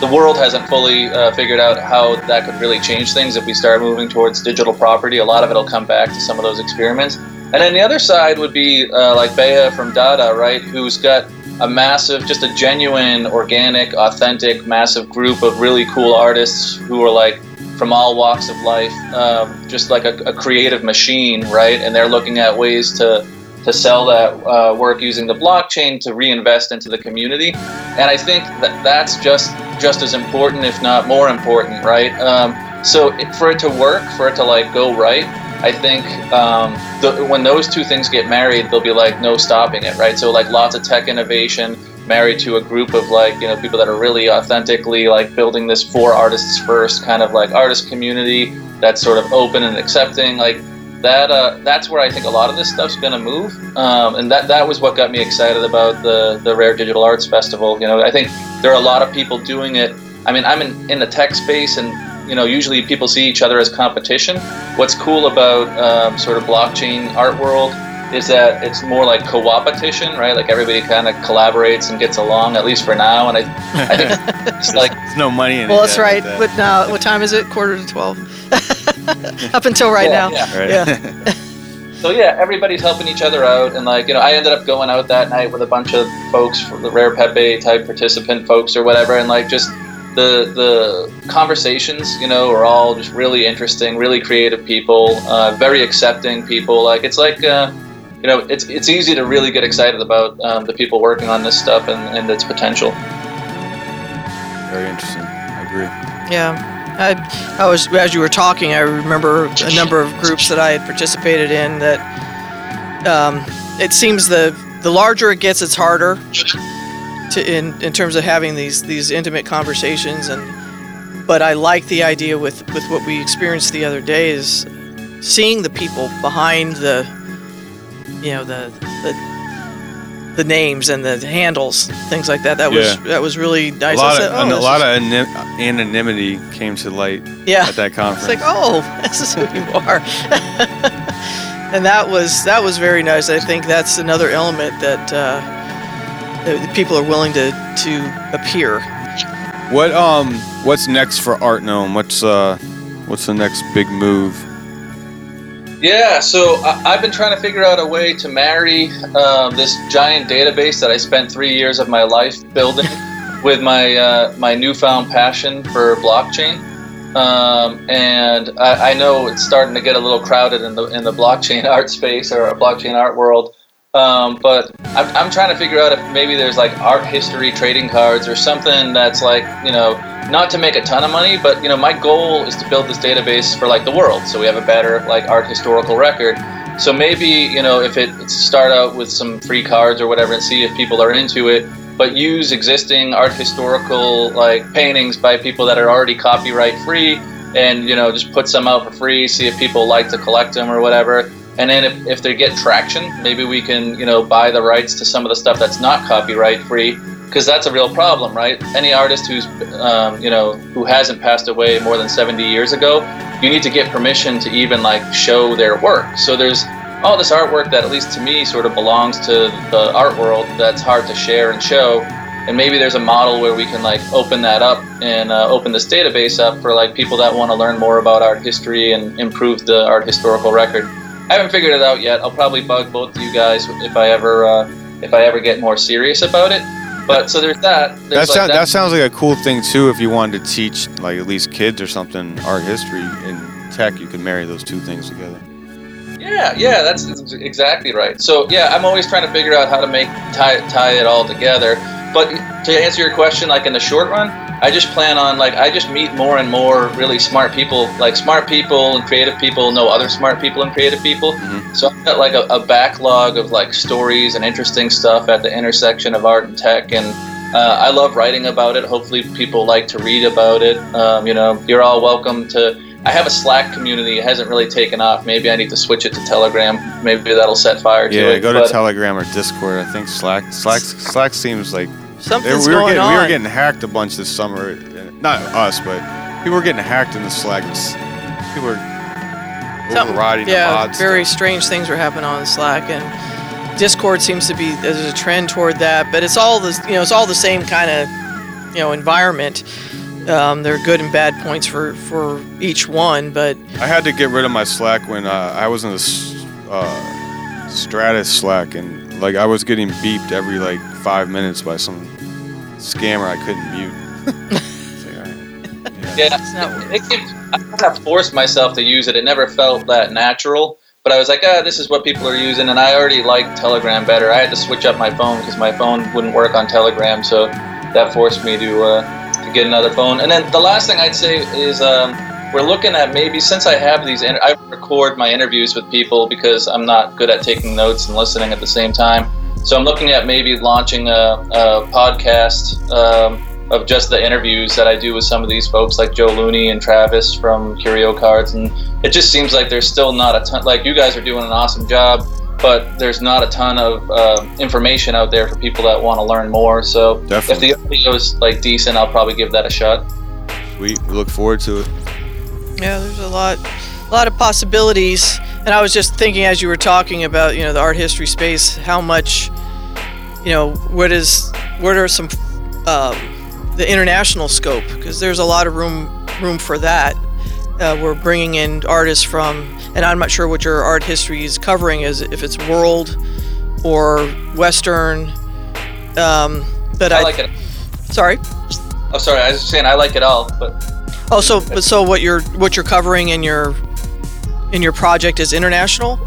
H: The world hasn't fully uh, figured out how that could really change things if we start moving towards digital property. A lot of it'll come back to some of those experiments. And then the other side would be uh, like Bea from Dada, right? Who's got a massive, just a genuine, organic, authentic, massive group of really cool artists who are like from all walks of life, um, just like a, a creative machine, right? And they're looking at ways to to sell that uh, work using the blockchain to reinvest into the community. And I think that that's just just as important, if not more important, right? Um, so it, for it to work, for it to like go right, I think um, the, when those two things get married, there'll be like no stopping it, right? So like lots of tech innovation married to a group of like you know people that are really authentically like building this for artists first kind of like artist community that's sort of open and accepting like that uh, that's where I think a lot of this stuff's to move, um, and that that was what got me excited about the the Rare Digital Arts Festival. You know, I think there are a lot of people doing it. I mean, I'm in, in the tech space, and you know, usually people see each other as competition. What's cool about um, sort of blockchain art world is that it's more like co-opetition, right? Like everybody kind of collaborates and gets along, at least for now. And I, I think it's like
D: There's no money in it.
E: well, that's
D: yet,
E: right.
D: uh,
E: But now, what time is it? Quarter to twelve. Up until right
H: Yeah,
E: now.
H: yeah.
D: right?
E: Yeah.
H: So yeah, everybody's helping each other out, and like you know, I ended up going out that night with a bunch of folks, for the Rare Pepe type participant folks or whatever, and like just the the conversations, you know, are all just really interesting, really creative people, uh, very accepting people. Like it's like. Uh, you know, it's it's easy to really get excited about um, the people working on this stuff and, and its potential.
D: Very interesting. I agree.
E: Yeah. I, I was as you were talking, I remember a number of groups that I had participated in that um, it seems the the larger it gets, it's harder to in, in terms of having these these intimate conversations and but I like the idea with with what we experienced the other day is seeing the people behind the you know the the the names and the handles things like that that was
D: Yeah.
E: that was really nice I
D: lot,
E: said,
D: of,
E: "Oh,
D: a lot of anim- anonymity came to light
E: yeah
D: at that conference.
E: it's like, oh, this is who you are. and that was that was very nice. I think that's another element that, uh, that people are willing to to appear.
D: What um what's next for Artnome? What's uh what's the next big move?
H: Yeah, so I- I've been trying to figure out a way to marry um, this giant database that I spent three years of my life building with my uh, my newfound passion for blockchain. Um, and I, I know it's starting to get a little crowded in the in the blockchain art space or blockchain art world. Um, but I'm, I'm trying to figure out if maybe there's like art history trading cards or something that's like you know not to make a ton of money, but you know my goal is to build this database for like the world, so we have a better like art historical record. So maybe you know if it start out with some free cards or whatever and see if people are into it, but use existing art historical like paintings by people that are already copyright free, and you know just put some out for free, see if people like to collect them or whatever. And then if, if they get traction, maybe we can, you know, buy the rights to some of the stuff that's not copyright free, because that's a real problem, right? Any artist who's, um, you know, who hasn't passed away more than 70 years ago, you need to get permission to even like show their work. So there's all this artwork that, at least to me, sort of belongs to the art world that's hard to share and show. And maybe there's a model where we can like open that up and uh, open this database up for like people that want to learn more about art history and improve the art historical record. I haven't figured it out yet. I'll probably bug both of you guys if I ever uh, if I ever get more serious about it. But so there's that.
D: That,
H: There's like
D: sound, that sounds like a cool thing too. If you wanted to teach like at least kids or something art history in tech, you could marry those two things together.
H: Yeah, yeah, that's exactly right. So yeah, I'm always trying to figure out how to make tie tie it all together. But to answer your question, like in the short run, I just plan on like I just meet more and more really smart people, like smart people and creative people know other smart people and creative people. So I've got like a, a backlog of like stories and interesting stuff at the intersection of art and tech, and uh, I love writing about it. Hopefully, people like to read about it. Um, you know, you're all welcome to. I have a Slack community. It hasn't really taken off. Maybe I need to switch it to Telegram. Maybe that'll set fire to
D: Yeah,
H: it.
D: Yeah, go to
H: but-
D: Telegram or Discord. I think Slack Slack Slack seems like
E: Something's
D: we were
E: going
D: getting, We were getting hacked a bunch this summer. Not us, but people were getting hacked in the Slack. People were
E: Something-
D: overriding the
E: yeah, very strange things were happening on Slack, and Discord seems to be there's a trend toward that. But it's all this, you know, it's all the same kind of, you know, environment. Um, there are good and bad points for for each one, but
D: I had to get rid of my Slack when uh, I was in the uh, Stratis Slack, and like I was getting beeped every like five minutes by some scammer I couldn't mute. It's like, all right.
H: Yeah, it, it keeps, I kind of forced myself to use it. It never felt that natural. But I was like, ah, this is what people are using, and I already liked Telegram better. I had to switch up my phone because my phone wouldn't work on Telegram, so that forced me to uh, to get another phone. And then the last thing I'd say is um, we're looking at maybe since I have these, inter- I record my interviews with people because I'm not good at taking notes and listening at the same time. So I'm looking at maybe launching a, a podcast um, of just the interviews that I do with some of these folks, like Joe Looney and Travis from Curio Cards, and it just seems like there's still not a ton. Like you guys are doing an awesome job, but there's not a ton of uh, information out there for people that want to learn more. So
D: Definitely.
H: if the audio is like decent, I'll probably give that a shot.
D: Sweet. We look forward to it.
E: yeah, there's a lot, a lot of possibilities. And I was just thinking as you were talking about, you know, the art history space, how much, you know, what is, what are some, um, the international scope? Because there's a lot of room, room for that. Uh, we're bringing in artists from, and I'm not sure what your art history is covering, is if it's world or Western. Um, but I,
H: I like it.
E: Sorry.
H: Oh, sorry, I was just saying I like it all, but
E: Oh, so but so what you're what you're covering in your in your project is international?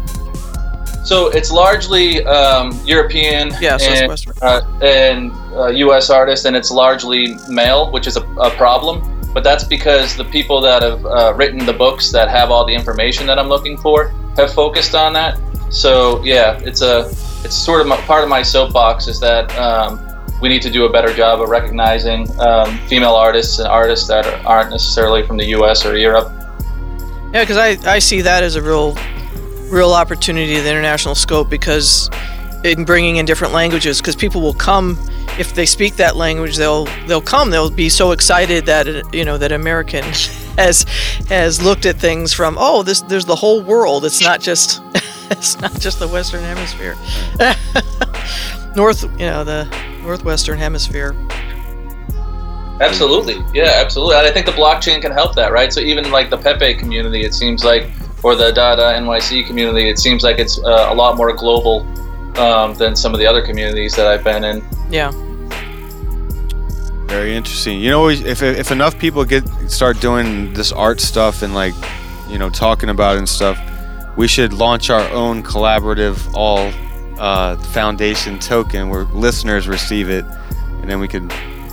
H: So it's largely um, European
E: Yeah,
H: and, uh, and uh, U.S. artists, and it's largely male, which is a, a problem. But that's because the people that have uh, written the books that have all the information that I'm looking for have focused on that. So yeah, it's a it's sort of my, part of my soapbox is that um, we need to do a better job of recognizing um, female artists and artists that are, aren't necessarily from the U.S. or Europe.
E: Yeah, because I, I see that as a real real opportunity of the international scope because in bringing in different languages because people will come if they speak that language they'll they'll come they'll be so excited that you know that American has has looked at things from oh this there's the whole world it's not just it's not just the Western Hemisphere. North, you know, the Northwestern Hemisphere.
H: Absolutely, yeah, absolutely. And I think the blockchain can help that, right? So even like the Pepe community, it seems like, or the Dada NYC community, it seems like it's uh, a lot more global um, than some of the other communities that I've been in.
E: Yeah.
D: Very interesting. You know, if, if enough people get start doing this art stuff and like, you know, talking about it and stuff, we should launch our own collaborative all uh, foundation token where listeners receive it, and then we could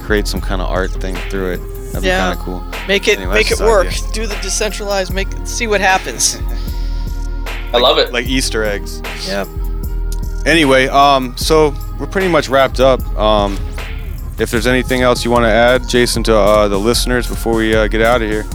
D: create some kind of art thing through it. That'd
E: Yeah.
D: be kind of cool.
E: Make it
D: Anyway,
E: make it work.
D: idea.
E: Do the decentralized. Make see what happens.
H: I love it.
D: Like Easter eggs.
E: Yep.
D: Anyway, um, so we're pretty much wrapped up. Um, if there's anything else you want to add, Jason, to uh, the listeners before we uh, get out of here.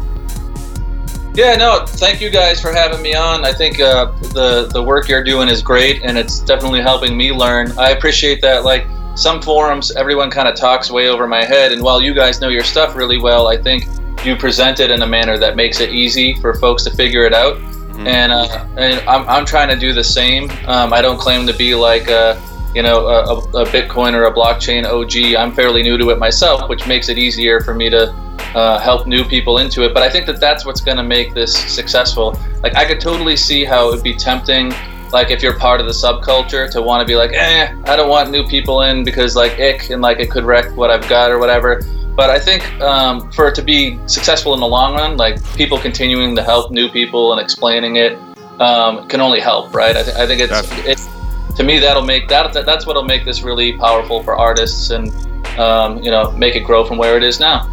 H: Yeah, no, thank you guys for having me on. I think uh, the the work you're doing is great, and it's definitely helping me learn. I appreciate that. Like some forums, everyone kind of talks way over my head, and while you guys know your stuff really well, I think you present it in a manner that makes it easy for folks to figure it out. And uh, and I'm, I'm trying to do the same. Um, I don't claim to be like a you know a- a Bitcoin or a blockchain OG. I'm fairly new to it myself, which makes it easier for me to uh, help new people into it. But I think that that's what's going to make this successful. Like I could totally see how it would be tempting, like if you're part of the subculture, to want to be like, eh, I don't want new people in because like ick and like it could wreck what I've got or whatever. But I think um, for it to be successful in the long run, like people continuing to help new people and explaining it um, can only help, right? I, th- I think it's, it's to me that'll make that, that that's what'll make this really powerful for artists and um, you know make it grow from where it is now.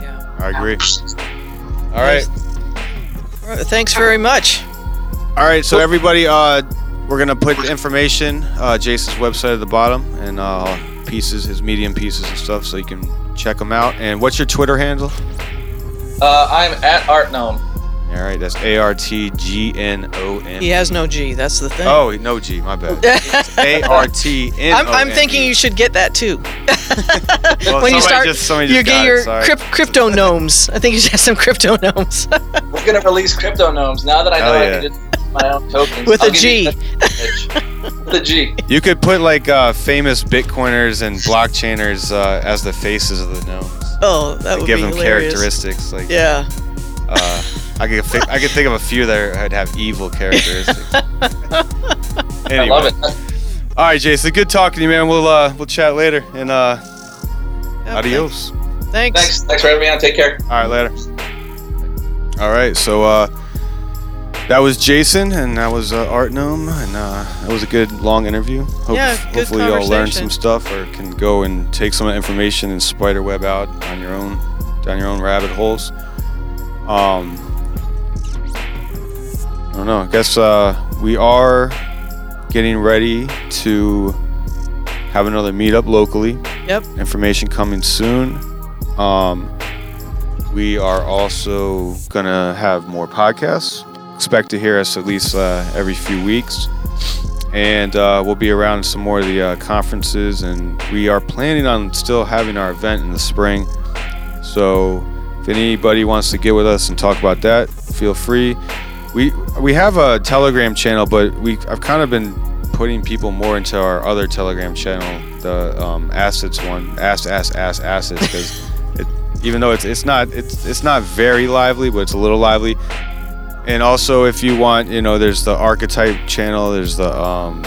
D: Yeah i agree. All right.
E: All right, Thanks very much.
D: All right, so everybody, uh, we're gonna put the information, uh, Jason's website at the bottom, and uh, pieces, his medium pieces and stuff, so you can check them out. And what's your Twitter handle?
H: Uh, I'm at Artnome.
D: All right, that's A R T G N O N.
E: He has no G. That's the thing.
D: Oh, no G, my bad. A R T N.
E: I'm, I'm thinking you should get that too.
D: Well,
E: when you start,
D: just- somebody
E: you get your
D: sorry.
E: crypt, crypto gnomes. I think you should have some crypto gnomes
H: We're gonna release crypto gnomes now that I know
D: Hell
H: I
D: yeah.
H: can just my own tokens
E: with
H: I'll
E: a
H: give
E: G.
H: you that- With a G.
D: You could put like uh, famous Bitcoiners and blockchainers uh, as the faces of the gnomes.
E: Oh, that
D: To
E: would
D: give
E: be
D: them
E: hilarious.
D: characteristics. Like
E: Yeah.
D: Uh, I could think, I could think of a few that would have evil characteristics.
H: I love it.
D: All right, Jason. Good talking to you, man. We'll uh, we'll chat later. And uh, adios.
E: Thanks.
H: Thanks. Thanks for having me on. Take care.
D: All right, later. All right, so uh, that was Jason, and that was uh, Artnome, and uh, that was a good long interview. Hope,
E: Yeah, good
D: hopefully, y'all learned some stuff, or can go and take some information and spider web out on your own, down your own rabbit holes. Um, I don't know. I guess uh, we are getting ready to have another meetup locally.
E: Yep.
D: Information coming soon. Um, we are also gonna have more podcasts. Expect to hear us at least uh, every few weeks, and uh, we'll be around some more of the uh, conferences. And we are planning on still having our event in the spring. So if anybody wants to get with us and talk about that, feel free. We we have a Telegram channel, but we I've kind of been putting people more into our other Telegram channel, the um, assets one, ass ass ass assets, because even though it's it's not it's it's not very lively, but it's a little lively. And also, if you want, you know, there's the archetype channel, there's the um,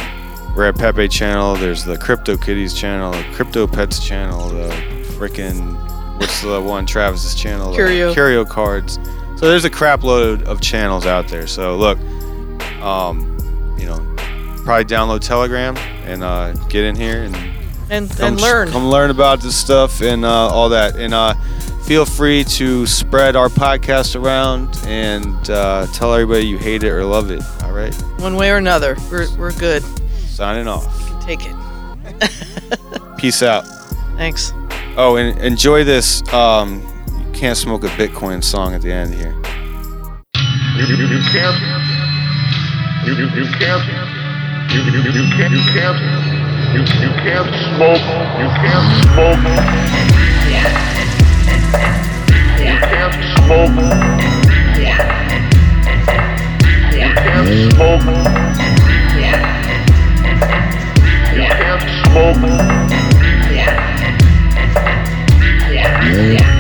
D: Rare Pepe channel, there's the Crypto Kitties channel, the Crypto Pets channel, the freaking what's the one Travis's channel, the
E: Curio.
D: Curio cards. So there's a crap load of channels out there. So look, um, you know, probably download Telegram and uh, get in here and
E: And
D: come,
E: and learn.
D: come learn about this stuff and uh, all that. And uh, feel free to spread our podcast around and uh, tell everybody you hate it or love it. All right,
E: One way or another, we're we're good.
D: signing off.
E: Take it.
D: Peace out.
E: Thanks.
D: Oh, and enjoy this. Um, you can't smoke a Bitcoin song at the end here.
K: You, you, you can't. You, you, you can't. You, you, you, you can't. You can't. You, you can't smoke. You can't smoke. You can't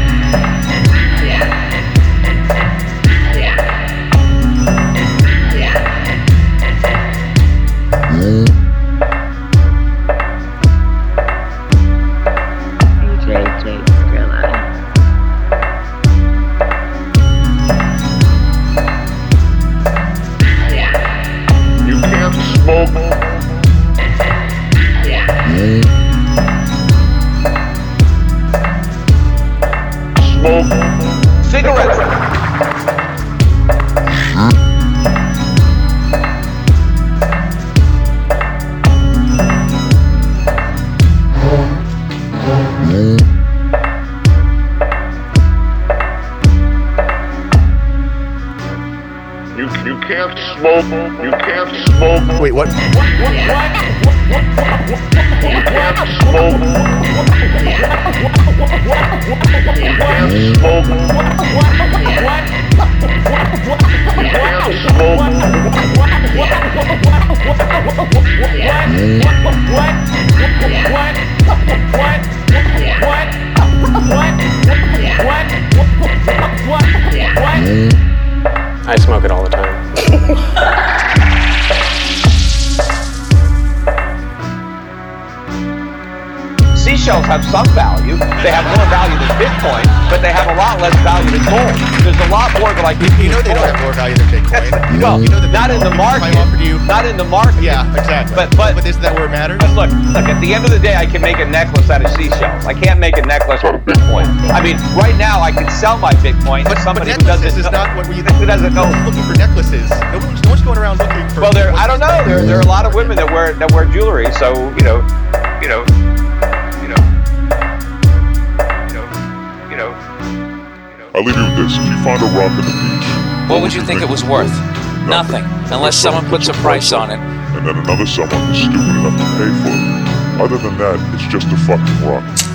L: in the market.
M: Yeah, exactly.
L: But but
M: But isn't that where it matters?
L: But look, look. At the end of the day, I can make a necklace out of seashells. I can't make a necklace out of Bitcoin. I mean, right now I can sell my Bitcoin to
M: But, but
L: somebody who doesn't.
M: necklaces is
L: know-
M: not what we.
L: who doesn't know.
M: No one's looking for necklaces. No one's, no one's going around looking for.
L: Well, there. I don't know. There, there are a lot of women that wear that wear jewelry. So you know, you know, you know, you know, you know.
K: I leave you with this. If you find a rock at the beach,
N: What would you think it was worth? Nothing, unless someone puts a price on it.
K: and then another someone is stupid enough to pay for it. Other than that, it's just a fucking rock.